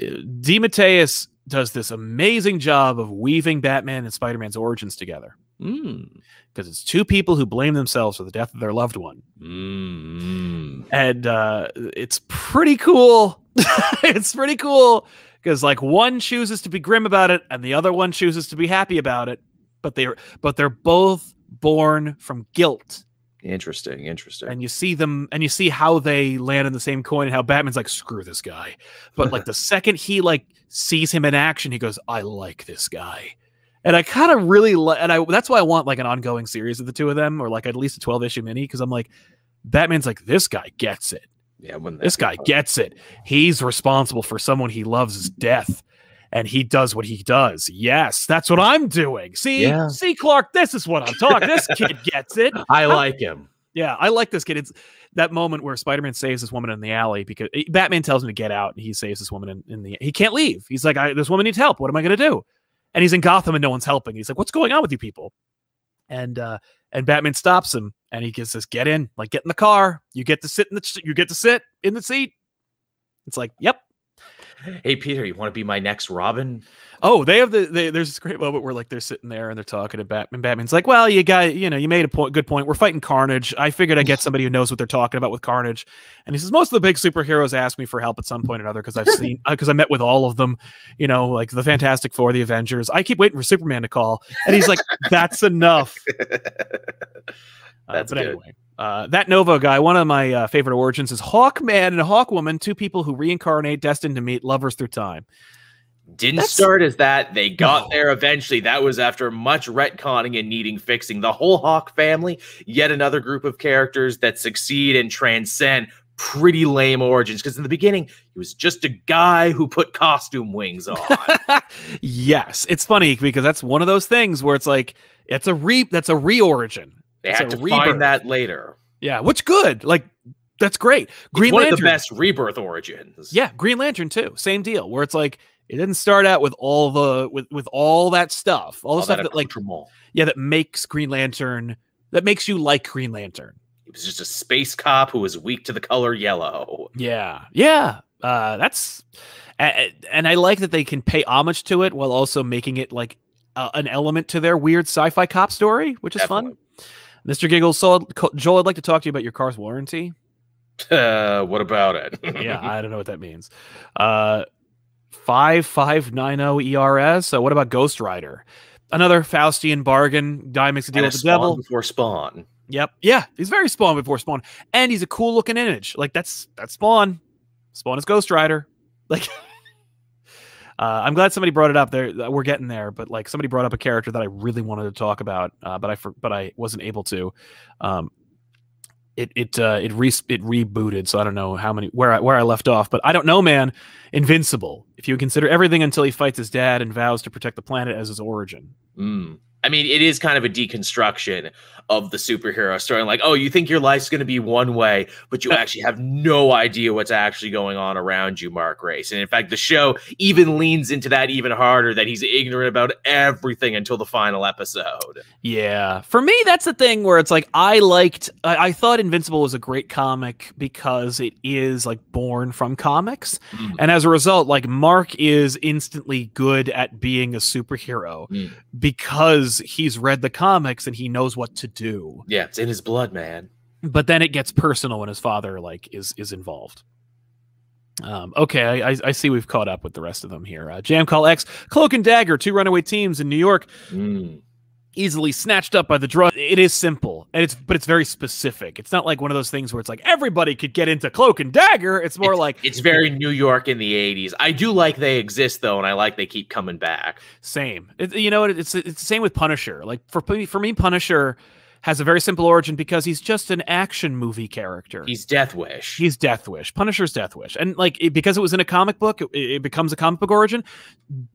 A: DeMatteis does this amazing job of weaving Batman and Spider Man's origins together
D: Mm.
A: because it's two people who blame themselves for the death of their loved one.
D: Mm.
A: and uh, it's pretty cool. it's pretty cool because like one chooses to be grim about it, and the other one chooses to be happy about it. But they're but they're both born from guilt,
D: Interesting. Interesting.
A: and you see them, and you see how they land in the same coin, and how Batman's like, "Screw this guy," but like the second he like sees him in action, he goes, "I like this guy." And I kind of really like, and I that's why I want like an ongoing series of the two of them, or like at least a twelve issue mini, because I'm like, Batman's like, this guy gets it.
D: Yeah. When
A: This guy gets it. He's responsible for someone he loves' death. And he does what he does. Yes, that's what I'm doing. See,
D: Yeah.
A: see, Clark, this is what I'm talking. This kid gets it.
D: I like him.
A: Yeah, I like this kid. It's that moment where Spider-Man saves this woman in the alley because eh, Batman tells him to get out, and he saves this woman in, in the. He can't leave. He's like, I, "This woman needs help. What am I going to do?" And he's in Gotham, and no one's helping. He's like, "What's going on with you people?" And uh, and Batman stops him, and he just says, "Get in, like get in the car. You get to sit in the you get to sit in the seat." It's like, "Yep."
D: Hey Peter, you want to be my next Robin?
A: Oh, they have the they, there's this great moment where like they're sitting there and they're talking to Batman. Batman's like, "Well, you got you know you made a point, good point. We're fighting Carnage. I figured I'd get somebody who knows what they're talking about with Carnage." And he says, "Most of the big superheroes ask me for help at some point or another because I've seen because I met with all of them. You know, like the Fantastic Four, the Avengers. I keep waiting for Superman to call." And he's like, "That's enough." Uh,
D: That's
A: but
D: good.
A: anyway, uh, that Nova guy, one of my uh, favorite origins is Hawkman and Hawkwoman, two people who reincarnate, destined to meet lovers through time.
D: Didn't
A: That's-
D: start as that. They got
A: No.
D: there eventually. That was after much retconning and needing fixing. The whole Hawk family, yet another group of characters that succeed and transcend pretty lame origins. Because in the beginning, he was just a guy who put costume wings on.
A: yes, it's funny because that's one of those things where it's like it's a re that's a reorigin.
D: They
A: It's
D: had to
A: rebirth.
D: find that later.
A: Yeah, which good. Like that's great. Green
D: one
A: Lantern.
D: of the best rebirth origins.
A: Yeah, Green Lantern too. Same deal. Where it's like it didn't start out with all the with with all that stuff, all the
D: All
A: stuff
D: that
A: that like yeah that makes Green Lantern that makes you like Green Lantern.
D: He was just a space cop who was weak to the color yellow.
A: Yeah, yeah. Uh, that's and I like that they can pay homage to it while also making it like uh, an element to their weird sci-fi cop story, which is fun. Mr. Giggles, so Joel, I'd like to talk to you about your car's warranty.
D: Uh, what about it?
A: Yeah, I don't know what that means. Uh, five five nine zero ERS. So what about Ghost Rider? Another Faustian bargain. Guy makes a deal with the
D: Spawn
A: devil.
D: before Spawn.
A: Yep. Yeah, he's very Spawn before Spawn, and he's a cool looking image. Like that's that's Spawn. Spawn is Ghost Rider. Like, uh, I'm glad somebody brought it up. There, we're getting there, but like somebody brought up a character that I really wanted to talk about, uh, but I for, but I wasn't able to. Um, it it uh, it re it rebooted, so I don't know how many where I, where I left off, but I don't know, man. Invincible. If you consider everything until he fights his dad and vows to protect the planet as his origin.
D: Mm. I mean, it is kind of a deconstruction of the superhero story. Like, oh, you think your life's going to be one way, but you actually have no idea what's actually going on around you, Mark Race. And in fact, the show even leans into that even harder that he's ignorant about everything until the final episode.
A: Yeah. For me, that's the thing where it's like I liked I, I thought Invincible was a great comic because it is like born from comics.
D: Mm.
A: And as a result, like Mark is instantly good at being a superhero
D: Mm.
A: because he's read the comics and he knows what to do.
D: Yeah, it's in his blood, man.
A: But then it gets personal when his father like is is involved. Um, okay, I, I- I see we've caught up with the rest of them here. Uh, Jam Call X, Cloak and Dagger, two runaway teams in New York
D: Mm.
A: easily snatched up by the drug. It is simple, and it's but it's very specific. It's not like one of those things where it's like everybody could get into cloak and dagger. It's more like
D: It's very New York in the 80s. I do like they exist, though, and I like they keep coming back.
A: same. It, you know, what? it's it's the same with Punisher. Like for for me, Punisher has a very simple origin because he's just an action movie character.
D: He's Death Wish.
A: He's Death Wish. Punisher's Death Wish, and like it, because it was in a comic book, it, it becomes a comic book origin.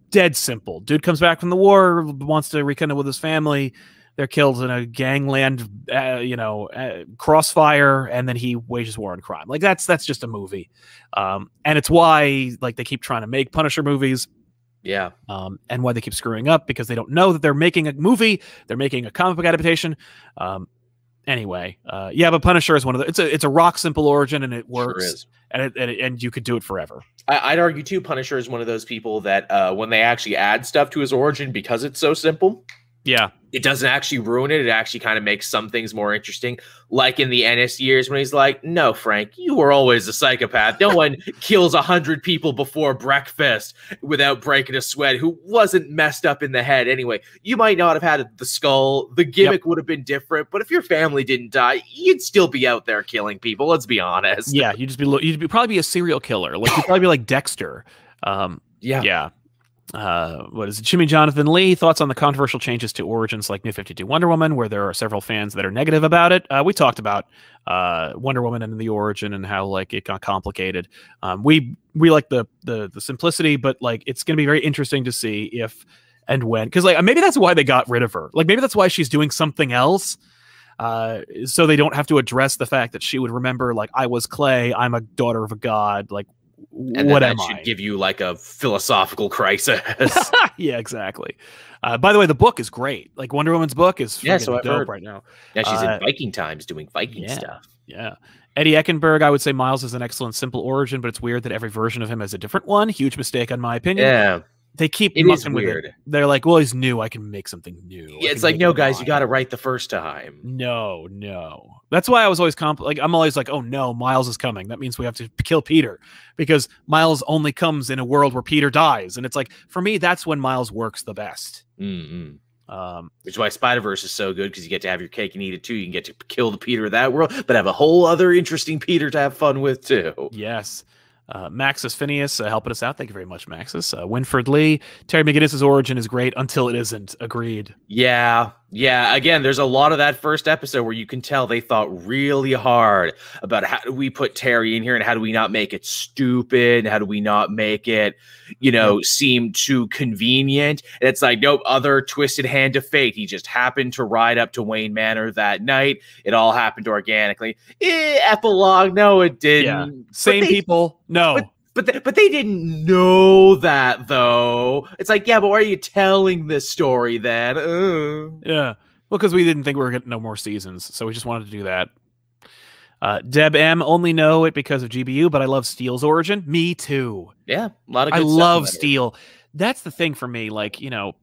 A: Dead simple. Dude comes back from the war, wants to rekindle with his family. They're killed in a gangland, uh, you know, uh, crossfire, and then he wages war on crime. Like that's that's just a movie, um, and it's why like they keep trying to make Punisher movies
D: yeah.
A: um, and why they keep screwing up because they don't know that they're making a movie, they're making a comic book adaptation. Um, anyway, uh, yeah, but Punisher is one of the. It's a it's a rock simple origin and it
D: Sure
A: works,
D: is.
A: and it, and, it, and you could do it forever.
D: I, I'd argue too. Punisher is one of those people that uh, when they actually add stuff to his origin because it's so simple,
A: Yeah,
D: it doesn't actually ruin it. It actually kind of makes some things more interesting. Like in the Ennis years when he's like, "No, Frank, you were always a psychopath. No one kills a hundred people before breakfast without breaking a sweat. Who wasn't messed up in the head anyway? You might not have had the skull. The gimmick would have been different, but if your family didn't die, you'd still be out there killing people. Let's be honest.
A: yeah. you'd just be lo- you'd be, probably be a serial killer. Like you'd probably be like Dexter. Um,
D: yeah.
A: yeah. Uh, what is it? Jimmy Jonathan Lee thoughts on the controversial changes to origins like New Fifty Two Wonder Woman, where there are several fans that are negative about it. Uh, we talked about uh, Wonder Woman and the origin and how like it got complicated. Um, we we like the the the simplicity, but like it's going to be very interesting to see if and when because like maybe that's why they got rid of her. Like maybe that's why she's doing something else. Uh, so they don't have to address the fact that she would remember like I was clay, I'm a daughter of a god, like
D: And
A: what
D: then
A: am
D: that should
A: I?
D: give you like a philosophical crisis.
A: yeah, exactly. Uh, by the way, the book is great. Like Wonder Woman's book is
D: Yeah, so I've
A: dope
D: heard.
A: right now.
D: yeah, she's
A: Uh,
D: in Viking times doing Viking
A: yeah.
D: stuff.
A: Yeah. Eddie Eckenberg, I would say Miles is an excellent simple origin, but it's weird that every version of him has a different one. Huge mistake on my opinion.
D: Yeah,
A: They keep
D: it is weird.
A: it. They're like, well, he's new. I can make something new.
D: Yeah, it's like no, guys, you got it right the first time.
A: No, no. That's why I was always comp- like I'm always like, oh no, Miles is coming. That means we have to kill Peter because Miles only comes in a world where Peter dies, and it's like for me, that's when Miles works the best.
D: Mm-mm.
A: Um,
D: Which is why Spider Verse is so good because you get to have your cake and eat it too. You can get to kill the Peter of that world, but have a whole other interesting Peter to have fun with too.
A: Yes. Uh, Maxis Phineas uh, helping us out. Thank you very much, Maxis. Uh, Winford Lee. Terry McGinnis's origin is great until it isn't. Agreed.
D: Yeah, yeah. Again, there's a lot of that first episode where you can tell they thought really hard about how do we put Terry in here and how do we not make it stupid? How do we not make it, you know, seem too convenient? And it's like, nope, other twisted hand of fate. He just happened to ride up to Wayne Manor that night. It all happened organically. Eh, epilogue, no, it didn't. But
A: Same
D: they-
A: people. No.
D: but- But they, but they didn't know that though. It's like, yeah, but why are you telling this story then? Uh.
A: yeah. Well, because we didn't think we were getting no more seasons, so we just wanted to do that. Uh, Deb M only know it because of GBU, but I love Steel's origin. Me too.
D: Yeah, a lot of.
A: I
D: stuff
A: love. Steel. That's the thing for me. Like, you know,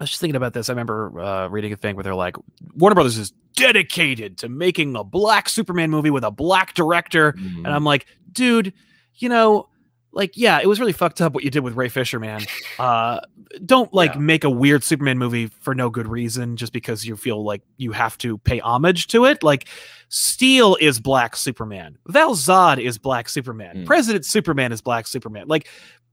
A: I was just thinking about this. I remember uh, reading a thing where they're like, Warner Brothers is dedicated to making a black Superman movie with a black director.
D: Mhm.
A: And I'm like, dude, you know, like, yeah, it was really fucked up what you did with Ray Fisher, man. Uh, don't like
D: Yeah.
A: make a weird Superman movie for no good reason just because you feel like you have to pay homage to it. Like, Steel is Black Superman. Val Zod is Black Superman.
D: Mm.
A: President Superman is Black Superman. Like,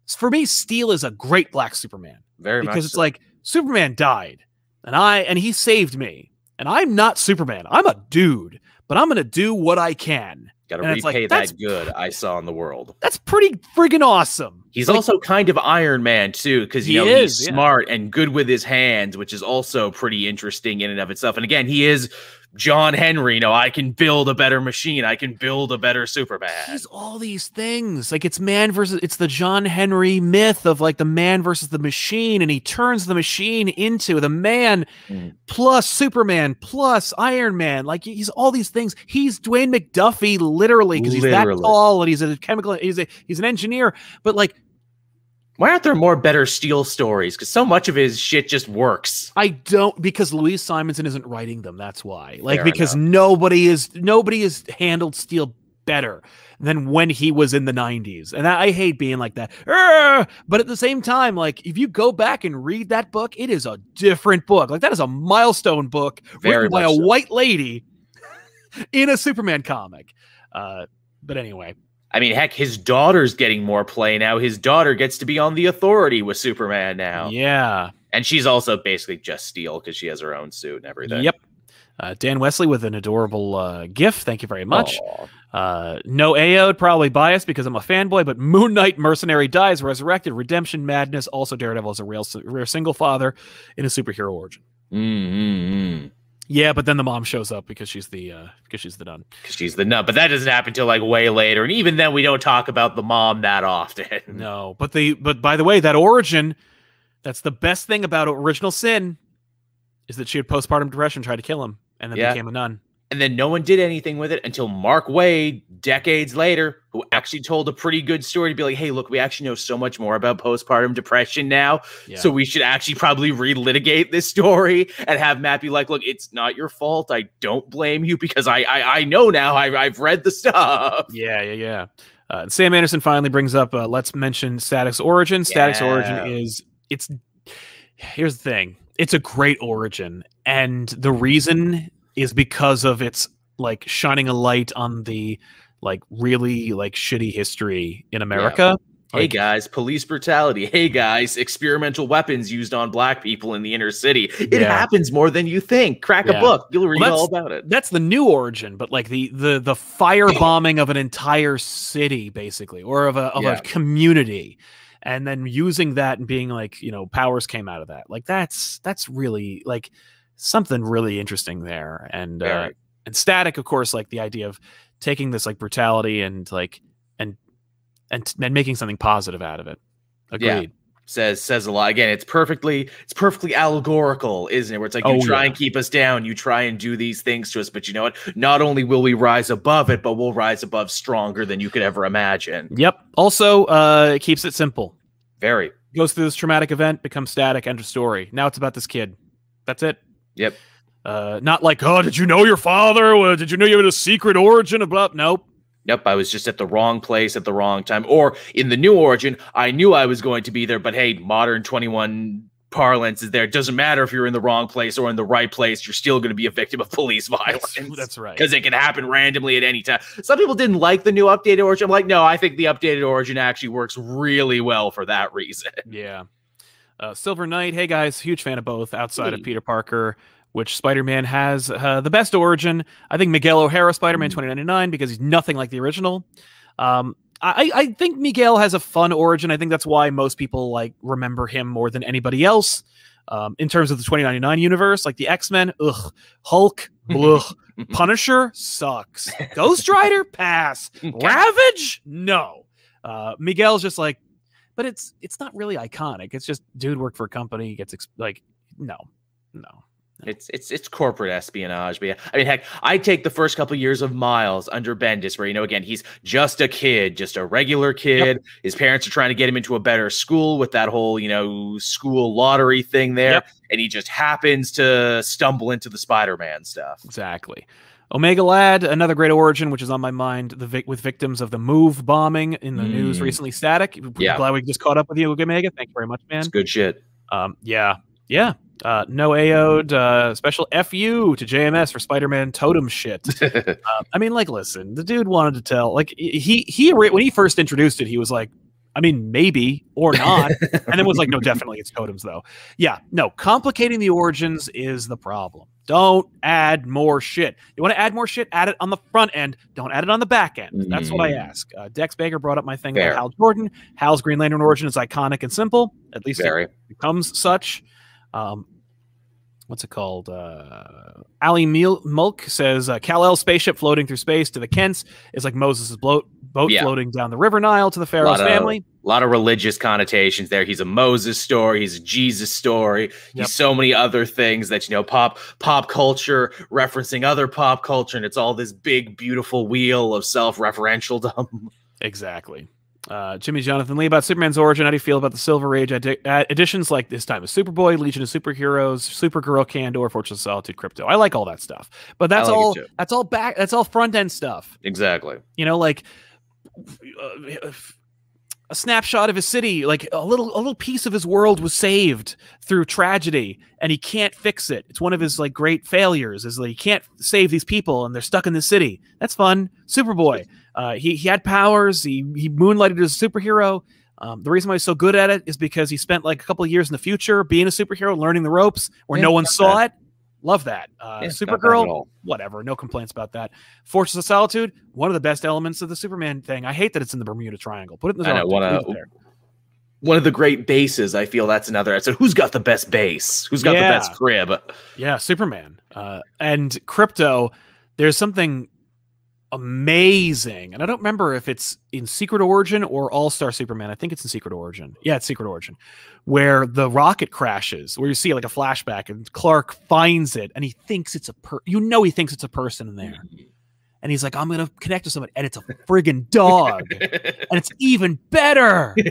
A: for me, Steel is a great Black Superman
D: Very much
A: because it's
D: so.
A: like Superman died, and I and he saved me, and I'm not Superman. I'm a dude, but I'm gonna do what I can.
D: Got to
A: it's like,
D: repay that good I saw in the world.
A: That's pretty friggin' awesome.
D: He's
A: Like,
D: also kind of Iron Man too, because you know
A: is,
D: he's
A: yeah.
D: smart and good with his hands, which is also pretty interesting in and of itself. And again, he is John Henry. You know, I can build a better machine. I can build a better Superman.
A: he's all these things. Like it's man versus it's the John Henry myth of like the man versus the machine, and he turns the machine into the man
D: Mm.
A: plus Superman plus Iron Man. Like he's all these things. He's Dwayne McDuffie literally because he's that tall and he's a chemical. He's a he's an engineer, but like
D: Why aren't there more better Steel stories? Because so much of his shit just works.
A: I don't because Louise Simonson isn't writing them. That's why. Like
D: Fair
A: because
D: enough.
A: nobody is nobody has handled Steel better than when he was in the 90s. And I, I hate being like that. "Arr!" But at the same time, like if you go back and read that book, it is a different book. Like that is a milestone book
D: Very
A: written by a
D: so.
A: white lady in a Superman comic. Uh, but anyway,
D: I mean, heck, his daughter's getting more play now. His daughter gets to be on the Authority with Superman now,
A: yeah.
D: and she's also basically just Steel because she has her own suit and everything.
A: Yep. Uh, Dan Wesley with an adorable uh, gift. Thank you very much. Uh, no Aod, probably biased because I'm a fanboy, but Moon Knight Mercenary dies, resurrected, redemption, madness. Also, Daredevil is a real, rare single father in a superhero origin.
D: Mm, mm, mm.
A: Yeah, but then the mom shows up because she's the uh, because she's the nun.
D: because she's the nun. But that doesn't happen until like way later, and even then, we don't talk about the mom that often.
A: No, but the but by the way, that origin, that's the best thing about Original Sin, is that she had postpartum depression, tried to kill him, and then
D: Yeah.
A: became a nun.
D: And then no one did anything with it until Mark Waid, decades later, who actually told a pretty good story to be like, hey, look, we actually know so much more about postpartum depression now.
A: Yeah.
D: So we should actually probably relitigate this story and have Matt be like, look, it's not your fault. I don't blame you because I I, I know now. I, I've read the stuff.
A: Yeah, yeah, yeah. Uh, Sam Anderson finally brings up. Uh, let's mention Static's origin. Static's
D: Yeah.
A: origin is it's. Here's the thing. It's a great origin, and the reason is because of its like shining a light on the like really like shitty history in America.
D: Hey
A: Like-
D: guys, police brutality. Hey guys, experimental weapons used on black people in the inner city. It
A: Yeah.
D: happens more than you think. Crack
A: Yeah.
D: a book. You'll read
A: Well,
D: all about it.
A: That's the new origin, but like the the the firebombing of an entire city, basically, or of a of
D: Yeah.
A: a community, and then using that and being like, you know, powers came out of that. Like that's that's really like something really interesting there. And uh, and static, of course, like the idea of taking this like brutality and like and and and making something positive out of it.
D: Yeah.
A: Agreed.
D: says says a lot. Again, it's perfectly it's perfectly allegorical, isn't it? Where it's like you
A: Oh,
D: try
A: yeah.
D: and keep us down, you try and do these things to us, but you know what? Not only will we rise above it, but we'll rise above stronger than you could ever imagine.
A: Yep. Also, uh, it keeps it simple.
D: Very.
A: goes through this traumatic event, becomes static, end of story. Now it's about this kid. That's it.
D: Yep.
A: Uh, not like, oh, did you know your father? Well, did you know you had a secret origin? About. Nope.
D: Yep, I was just at the wrong place at the wrong time. Or in the new origin, I knew I was going to be there, but hey, modern 21 parlance is there. It doesn't matter if you're in the wrong place or in the right place, you're still going to be a victim of police violence.
A: That's, that's right.
D: because it can happen randomly at any time. Some people didn't like the new updated origin. I'm like, no, I think the updated origin actually works really well for that reason.
A: Yeah. Uh, Silver Knight. Hey guys, huge fan of both. Outside of Peter Parker, which Spider-Man has uh, the best origin. I think Miguel O'Hara Spider-Man
D: Mm.
A: 2099 because he's nothing like the original. Um, I, I think Miguel has a fun origin. I think that's why most people like remember him more than anybody else. Um, in terms of the 2099 universe, like the X Men, ugh, Hulk, ugh, Punisher sucks, Ghost Rider, pass, Ravage, no. Uh, Miguel's just like, but it's it's not really iconic. It's just dude worked for a company, gets ex- like, no, no.
D: It's it's it's corporate espionage, but yeah, I mean, heck, I take the first couple years of Miles under Bendis, where you know, again, he's just a kid, just a regular kid. His parents are trying to get him into a better school with that whole, you know, school lottery thing there,
A: Yep.
D: and he just happens to stumble into the Spider-Man stuff.
A: Exactly. Omega Lad, another great origin, which is on my mind, the vic- with victims of the Move bombing in the news
D: Mm.
A: recently. Static.
D: Yeah.
A: Glad we just caught up with you, Omega. Thank you very much, man.
D: It's good shit.
A: Um, yeah, yeah. Uh, no AO'd, uh, special FU to JMS for Spider-Man totem shit. Um, I mean, like, listen, the dude wanted to tell, like, he he when he first introduced it, he was like, I mean, maybe or not, and then was like, no, definitely it's totems though. Yeah, no, complicating the origins is the problem. Don't add more shit. You want to add more shit? Add it on the front end. Don't add it on the back end. That's what I
D: Mm.
A: ask. Uh, Dex Baker brought up my thing
D: Fair.
A: about Hal Jordan. Hal's Green Lantern origin is iconic and simple. At least it becomes such. Um, what's it called? Uh, Ali Mil- Mulk says uh, Kal El spaceship floating through space to the Kents is like Moses' boat boat
D: Yeah.
A: floating down the River Nile to the Pharaoh's
D: of-
A: family.
D: A lot of religious connotations there. He's a Moses story. He's a Jesus story.
A: Yep.
D: He's so many other things that you know, pop pop culture referencing other pop culture, and it's all this big, beautiful wheel of self-referentialdom.
A: Exactly. Uh, Jimmy Jonathan Lee about Superman's origin. How do you feel about the Silver Age addi- uh, editions like this time of Superboy, Legion of Superheroes, Supergirl, Kandor, Fortress of Solitude, Krypto? I like all that stuff, but that's
D: like
A: all. That's all back. That's all front end stuff.
D: exactly.
A: you know like uh, a snapshot of his city like a little a little piece of his world was saved through tragedy and he can't fix it. It's one of his like great failures is like he can't save these people and they're stuck in the city. That's fun. Superboy. Uh, he, he had powers. He, he moonlighted as a superhero. Um, the reason why he's so good at it is because he spent like a couple of years in the future being a superhero learning the ropes where
D: Yeah,
A: no one saw it love that uh,
D: Yeah,
A: supergirl whatever, no complaints about that. Fortress of Solitude, one of the best elements of the Superman thing. I hate that it's in the Bermuda Triangle. Put it in the
D: know,
A: Arctic.
D: wanna-
A: Leave it there.
D: One of the great bases. I feel that's another. I said, who's got the best base? Who's got
A: Yeah.
D: the best crib?
A: Yeah, Superman. Uh, and Krypto, there's something amazing. And I don't remember if it's in Secret Origin or All Star Superman. I think it's in Secret Origin. Yeah, it's Secret Origin, where the rocket crashes, where you see like a flashback, and Clark finds it, and he thinks it's a per. You know, he thinks it's a person in there, mm-hmm. And he's like, "I'm gonna connect to somebody," and it's a friggin' dog, and it's even better.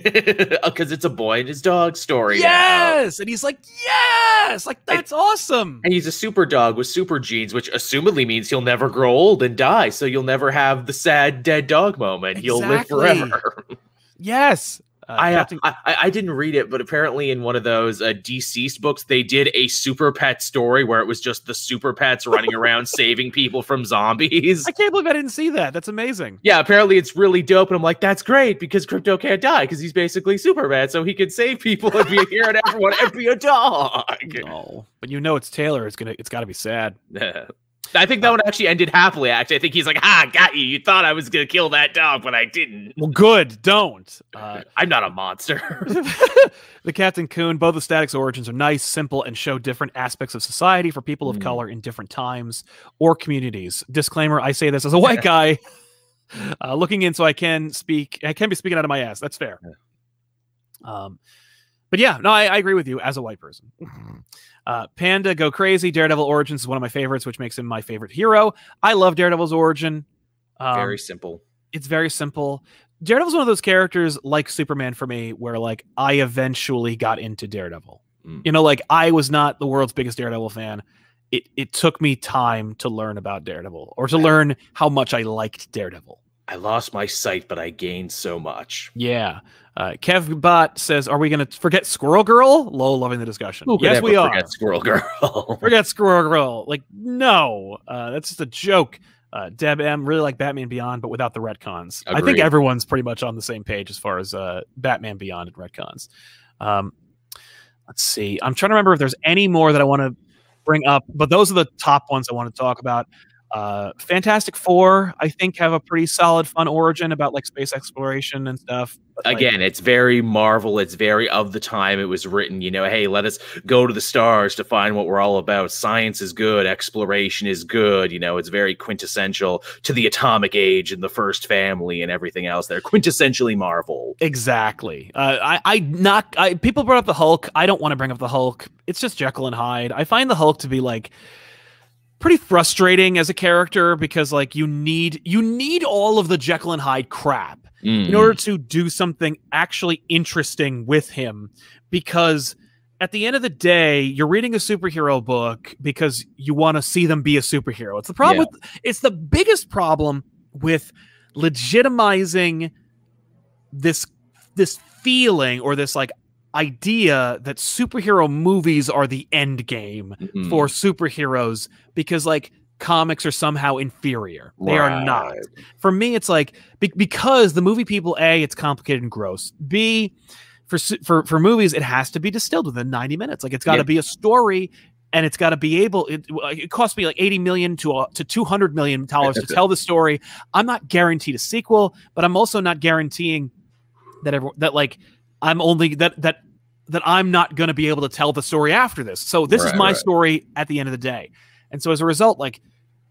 D: Oh, because it's a boy and his dog story. now.
A: Yes, and he's like, "Yes, like that's awesome."
D: And he's a super dog with super genes, which assumedly means he'll never grow old and die. So you'll never have the sad dead dog moment. He'll live forever.
A: Yes, uh,
D: I, uh,
A: Captain-
D: I I I didn't read it, but apparently in one of those uh, DCeased books, they did a super pet story where it was just the super pets running around saving people from zombies.
A: I can't believe I didn't see that. That's amazing.
D: Yeah, apparently it's really dope, and I'm like, that's great because Krypto can't die because he's basically Superman, so he can save people and be a hero to everyone and be a dog.
A: No, but you know it's Taylor. It's gonna. It's got to be sad.
D: I think that one actually ended happily. Actually, I think he's like, "Ha, got you. You thought I was gonna kill that dog, but I didn't.
A: Well, good. Don't. Uh,
D: I'm not a monster."
A: the Captain Coon, both the Static's origins are nice, simple, and show different aspects of society for people of
D: Mm.
A: color in different times or communities. Disclaimer: I say this as a white guy uh, looking in, so I can speak. I can be speaking out of my ass. That's fair. Um, but yeah, no, I, I agree with you as a white person. Uh, Panda Go Crazy, Daredevil Origins is one of my favorites, which makes him my favorite hero. I love Daredevil's origin. Um,
D: Very simple.
A: it's very simple. Daredevil's one of those characters like Superman for me, where like I eventually got into Daredevil.
D: Mm.
A: You know, like I was not the world's biggest Daredevil fan. It it took me time to learn about Daredevil or to learn how much I liked Daredevil.
D: I lost my sight, but I gained so much.
A: Yeah. Uh, Kevbot says, "Are we going to forget Squirrel Girl?" Lol, loving the discussion.
D: Who
A: yes,
D: ever
A: we are.
D: forget Squirrel Girl.
A: Forget Squirrel Girl. Like, no, uh, that's just a joke. Uh, Deb M really like Batman Beyond, but without the retcons. I think everyone's pretty much on the same page as far as uh, Batman Beyond and retcons. Um, let's see. I'm trying to remember if there's any more that I want to bring up, but those are the top ones I want to talk about. Uh, Fantastic Four, I think, have a pretty solid, fun origin about like space exploration and stuff. but, like,
D: Again, it's very Marvel. It's very of the time it was written. You know, hey, let us go to the stars to find what we're all about. Science is good. Exploration is good. You know, it's very quintessential to the atomic age and the first family and everything else. They're quintessentially Marvel.
A: Exactly. Uh, I, I not. I, people brought up the Hulk. I don't want to bring up the Hulk. It's just Jekyll and Hyde. I find the Hulk to be like pretty frustrating as a character because like you need you need all of the Jekyll and Hyde crap in mm. order to do something actually interesting with him. Because at the end of the day you're reading a superhero book because you want to see them be a superhero. It's the problem with it's the biggest problem with legitimizing this this feeling or this like idea that superhero movies are the end game
D: Mhm.
A: for superheroes because like comics are somehow inferior. They are not. For me it's like be- because the movie people a it's complicated and gross. B for for for movies it has to be distilled within 90 minutes. Like it's got to
D: Yeah.
A: be a story and it's got to be able it, it cost me like 80 million to uh, to 200 million dollars to tell the story. I'm not guaranteed a sequel but i'm also not guaranteeing that everyone that like i'm only that that that i'm not going to be able to tell the story after this. So this is my
D: right.
A: story at the end of the day. And so as a result like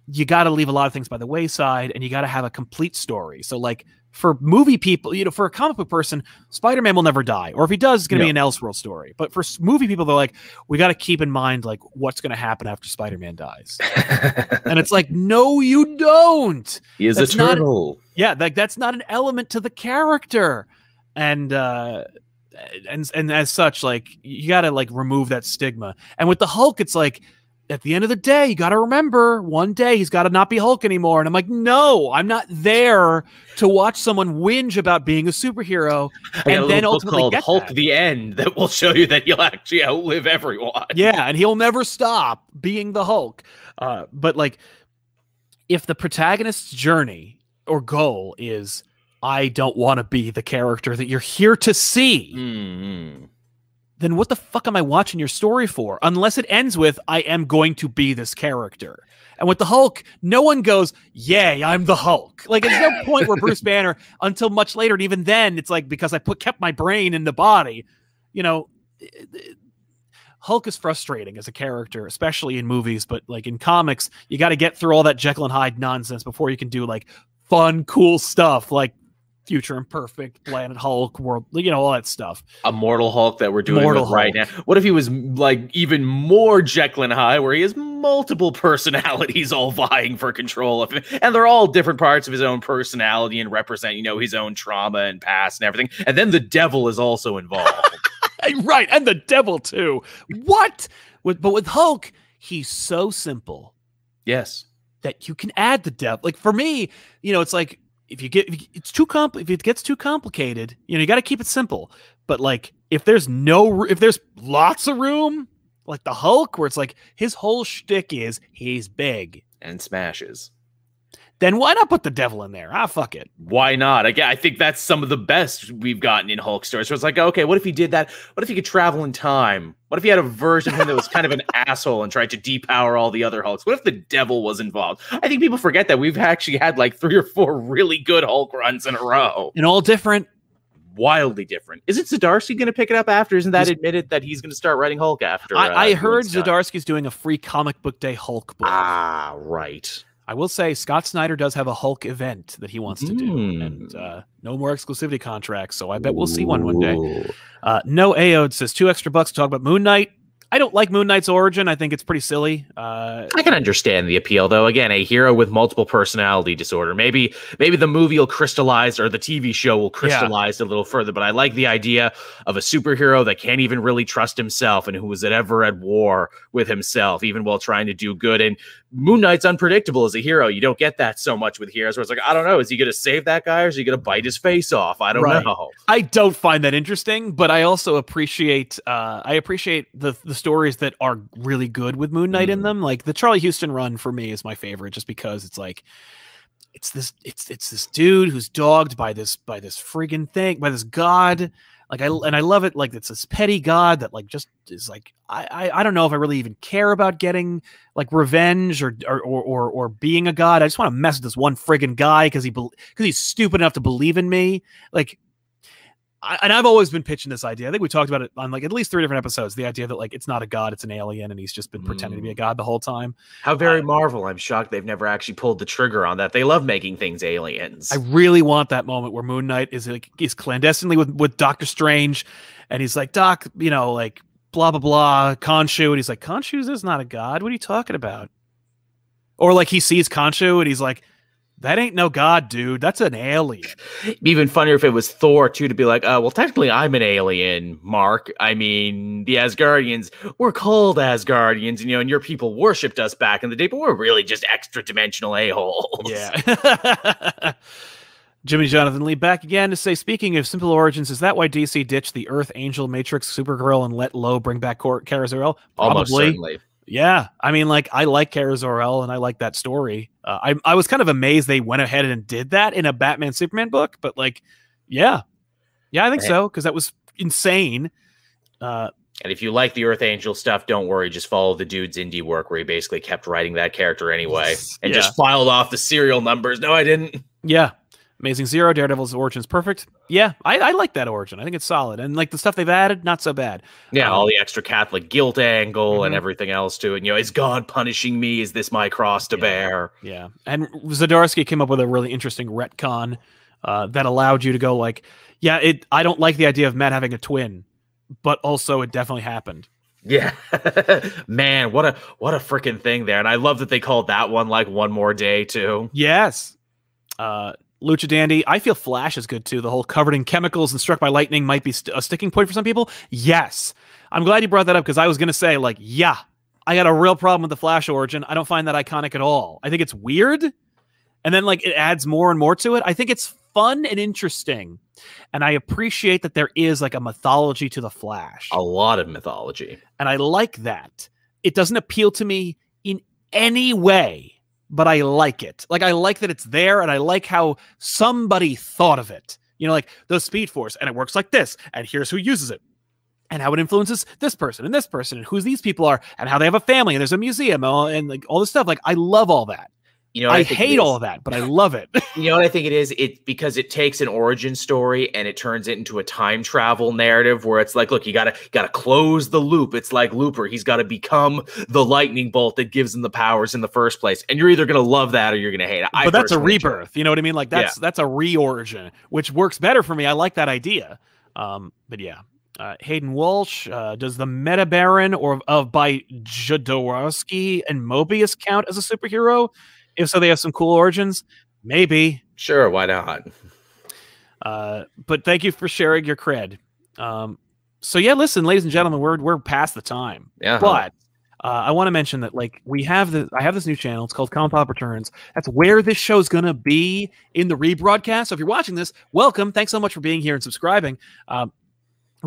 A: you got to leave a lot of things by the wayside and you got to have a complete story. So like for movie people you know for a comic book person spider-man will never die. Or if he does it's going to be an elseworld story. But for movie people they're like we got to keep in mind like what's going to happen after spider-man dies. And it's like no you don't.
D: He is
A: That's
D: a
A: not- yeah like that's not an element to the character and uh and and as such like you got to like remove that stigma and with the hulk it's like at the end of the day you got to remember one day he's got to not be hulk anymore and i'm like no i'm not there to watch someone whinge about being a superhero
D: I
A: and then ultimately
D: called Hulk
A: that.
D: the End that will show you that you'll actually outlive everyone.
A: yeah and he'll never stop being the hulk uh, but like if the protagonist's journey or goal is i don't want to be the character that you're here to see.
D: Mhm.
A: then what the fuck am i watching your story for? Unless it ends with i am going to be this character. And with the hulk no one goes yay i'm the hulk. Like there's no point where bruce banner until much later and even then it's like because i put kept my brain in the body you know Hulk is frustrating as a character, especially in movies, but like in comics, you got to get through all that Jekyll and Hyde nonsense before you can do like fun, cool stuff like Future Imperfect, Planet Hulk, World, you know, all that stuff.
D: Immortal Hulk that we're doing right now. What if he was like even more Jekyll and Hyde, where he has multiple personalities all vying for control of him, and they're all different parts of his own personality and represent, you know, his own trauma and past and everything. And then the devil is also involved.
A: right, and the devil too. What? With, but with Hulk, he's so simple
D: yes.
A: that you can add the devil. Like for me, you know, it's like if you get if it's too compl if it gets too complicated, you know, you got to keep it simple. But like if there's no if there's lots of room, like the Hulk, where it's like his whole shtick is he's big,
D: And smashes.
A: Then why not put the devil in there? Ah, fuck it.
D: Why not? Again, I think that's some of the best we've gotten in Hulk stories. So it's like, okay, what if he did that? What if he could travel in time? What if he had a version of him that was kind of an asshole and tried to depower all the other Hulks? What if the devil was involved? I think people forget that we've actually had like three or four really good Hulk runs in a row.
A: And all different.
D: Wildly different. Isn't Zdarsky going to pick it up after? Isn't that
A: He's-
D: admitted that he's going to start writing Hulk after?
A: I,
D: uh,
A: I heard
D: stuff?
A: Zdarsky's doing a free comic book day Hulk book.
D: Ah, right.
A: I will say Scott Snyder does have a Hulk event that he wants to do,
D: Mm.
A: and uh, no more exclusivity contracts. So I bet we'll see one one day. Uh, no Aod says two extra bucks to talk about Moon Knight. I don't like Moon Knight's origin. I think it's pretty silly. Uh,
D: I can understand the appeal, though. Again, a hero with multiple personality disorder. Maybe, maybe the movie will crystallize, or the TV show will crystallize a little further. But I like the idea of a superhero that can't even really trust himself, and who is at ever at war with himself, even while trying to do good. And Moon Knight's unpredictable as a hero. You don't get that so much with heroes, where it's like, I don't know, is he going to save that guy, or is he going to bite his face off? I don't
A: Right.
D: know.
A: I don't find that interesting, but I also appreciate uh, I appreciate the the stories that are really good with Moon Knight in
D: Mhm.
A: them. Like the Charlie Huston run for me is my favorite, just because it's like it's this it's it's this dude who's dogged by this by this friggin' thing by this god. Like I and I love it. Like it's this petty god that like just is like I I, I don't know if I really even care about getting like revenge or or or or, or being a god. I just want to mess with this one friggin' guy because he because he's stupid enough to believe in me. Like I, and I've always been pitching this idea. I think we talked about it on like at least three different episodes. The idea that like it's not a god, it's an alien, and he's just been pretending to be a mm. god the whole time.
D: How very uh, Marvel. I'm shocked they've never actually pulled the trigger on that. They love making things aliens.
A: I really want that moment where Moon Knight is like is clandestinely with with Doctor Strange, and he's like Doc, you know, like blah blah blah, Khonshu, and he's like Khonshu is not a god. What are you talking about? Or like he sees Khonshu and he's like, that ain't no god, dude. That's an alien.
D: Even funnier if it was Thor too to be like, uh, well, technically I'm an alien, Mark. I mean, the Asgardians were called Asgardians, you know, and your people worshipped us back in the day, but we're really just extra dimensional a-holes.
A: Yeah. Jimmy Jonathan Lee back again to say, speaking of simple origins, is that why DC ditched the Earth, Angel, Matrix, Supergirl, and let Loeb bring back Cor- Kara Zor-El?
D: Almost
A: Probably.
D: certainly.
A: Yeah, I mean, like I like Kara Zor-El and I like that story. Uh, I I was kind of amazed they went ahead and did that in a Batman Superman book, but like, yeah, yeah, I think
D: Eh.
A: so because that was insane. Uh,
D: And if you like the Earth Angel stuff, don't worry. Just follow the dude's indie work where he basically kept writing that character anyway and
A: Yeah.
D: just filed off the serial numbers. No, I didn't.
A: yeah, Amazing Zero, Daredevil's origin is perfect. Yeah, I, I like that origin. I think it's solid, and like the stuff they've added, not so bad.
D: Yeah,
A: Um,
D: all the extra Catholic guilt angle and
A: Mhm.
D: everything else to it. You know, is God punishing me? Is this my cross to
A: Yeah.
D: bear?
A: Yeah, and Zdarsky came up with a really interesting retcon uh, that allowed you to go like, yeah, it. I don't like the idea of Matt having a twin, but also it definitely happened.
D: Yeah, man, what a what a freaking thing there, and I love that they called that one like one more day too.
A: Yes. Uh, Lucha Dandy, I feel Flash is good too. The whole covered in chemicals and struck by lightning might be st- a sticking point for some people. Yes. I'm glad you brought that up because I was going to say, like, yeah, I got a real problem with the Flash origin. I don't find that iconic at all. I think it's weird. And then, like, it adds more and more to it. I think it's fun and interesting. And I appreciate that there is, like, a mythology to the Flash.
D: A lot of mythology.
A: And I like that. It doesn't appeal to me in any way, but I like it. Like I like that it's there and I like how somebody thought of it. You know, like the Speed Force, and it works like this, and here's who uses it. And how it influences this person and this person and who these people are and how they have a family and there's a museum and, and like all this stuff. Like I love all that.
D: You know, what
A: I, hate all that, but I love it.
D: You know what I think it is? It because it takes an origin story and it turns it into a time travel narrative where it's like, look, you gotta gotta close the loop. It's like Looper. He's got to become the lightning bolt that gives him the powers in the first place. And you're either gonna love that or you're gonna hate it. I
A: but that's a
D: enjoy
A: rebirth. You know what I mean? Like that's that's a reorigin, which works better for me. I like that idea. Um, but yeah. Uh, Hayden Walsh, uh, does the Meta Baron or of by Jodorowsky and Moebius count as a superhero? If so, they have some cool origins. Maybe.
D: Sure, why not?
A: Uh, but thank you for sharing your cred. Um, so yeah, listen, ladies and gentlemen, we're we're past the time.
D: Yeah.
A: But uh, I want to mention that like we have the I have this new channel. It's called Comic Pop Returns. That's where this show's gonna be in the rebroadcast. So if you're watching this, welcome. Thanks so much for being here and subscribing. Um,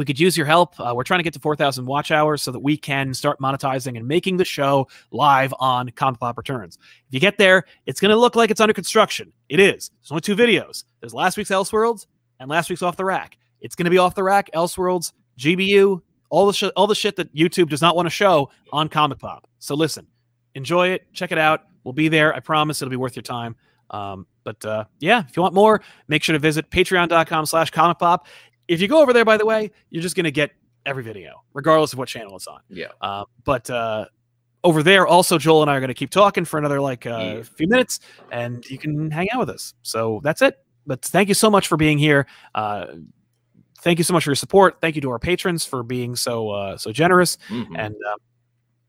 A: we could use your help. Uh, we're trying to get to 4,000 watch hours so that we can start monetizing and making the show live on Comic Pop Returns. If you get there, it's going to look like it's under construction. It is. There's only two videos. There's last week's Elseworlds and last week's Off the Rack. It's going to be Off the Rack, Elseworlds, GBU, all the sh- all the shit that YouTube does not want to show on Comic Pop. So listen, enjoy it, check it out. We'll be there. I promise it'll be worth your time. Um, but uh, yeah, if you want more, make sure to visit patreon.com slash comic pop. If you go over there, by the way, you're just going to get every video, regardless of what channel it's on.
D: Yeah.
A: Uh, but uh, over there, also, Joel and I are going to keep talking for another like uh,
D: Yeah.
A: few minutes, and you can hang out with us. So that's it. But thank you so much for being here. Uh, thank you so much for your support. Thank you to our patrons for being so uh, so generous.
D: Mhm.
A: And um,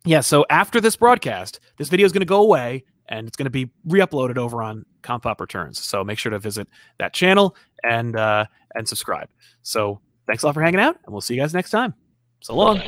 A: yeah, so after this broadcast, this video is going to go away and it's going to be re-uploaded over on Compop Returns. So make sure to visit that channel and uh, and subscribe. So thanks a lot for hanging out, and we'll see you guys next time. So long.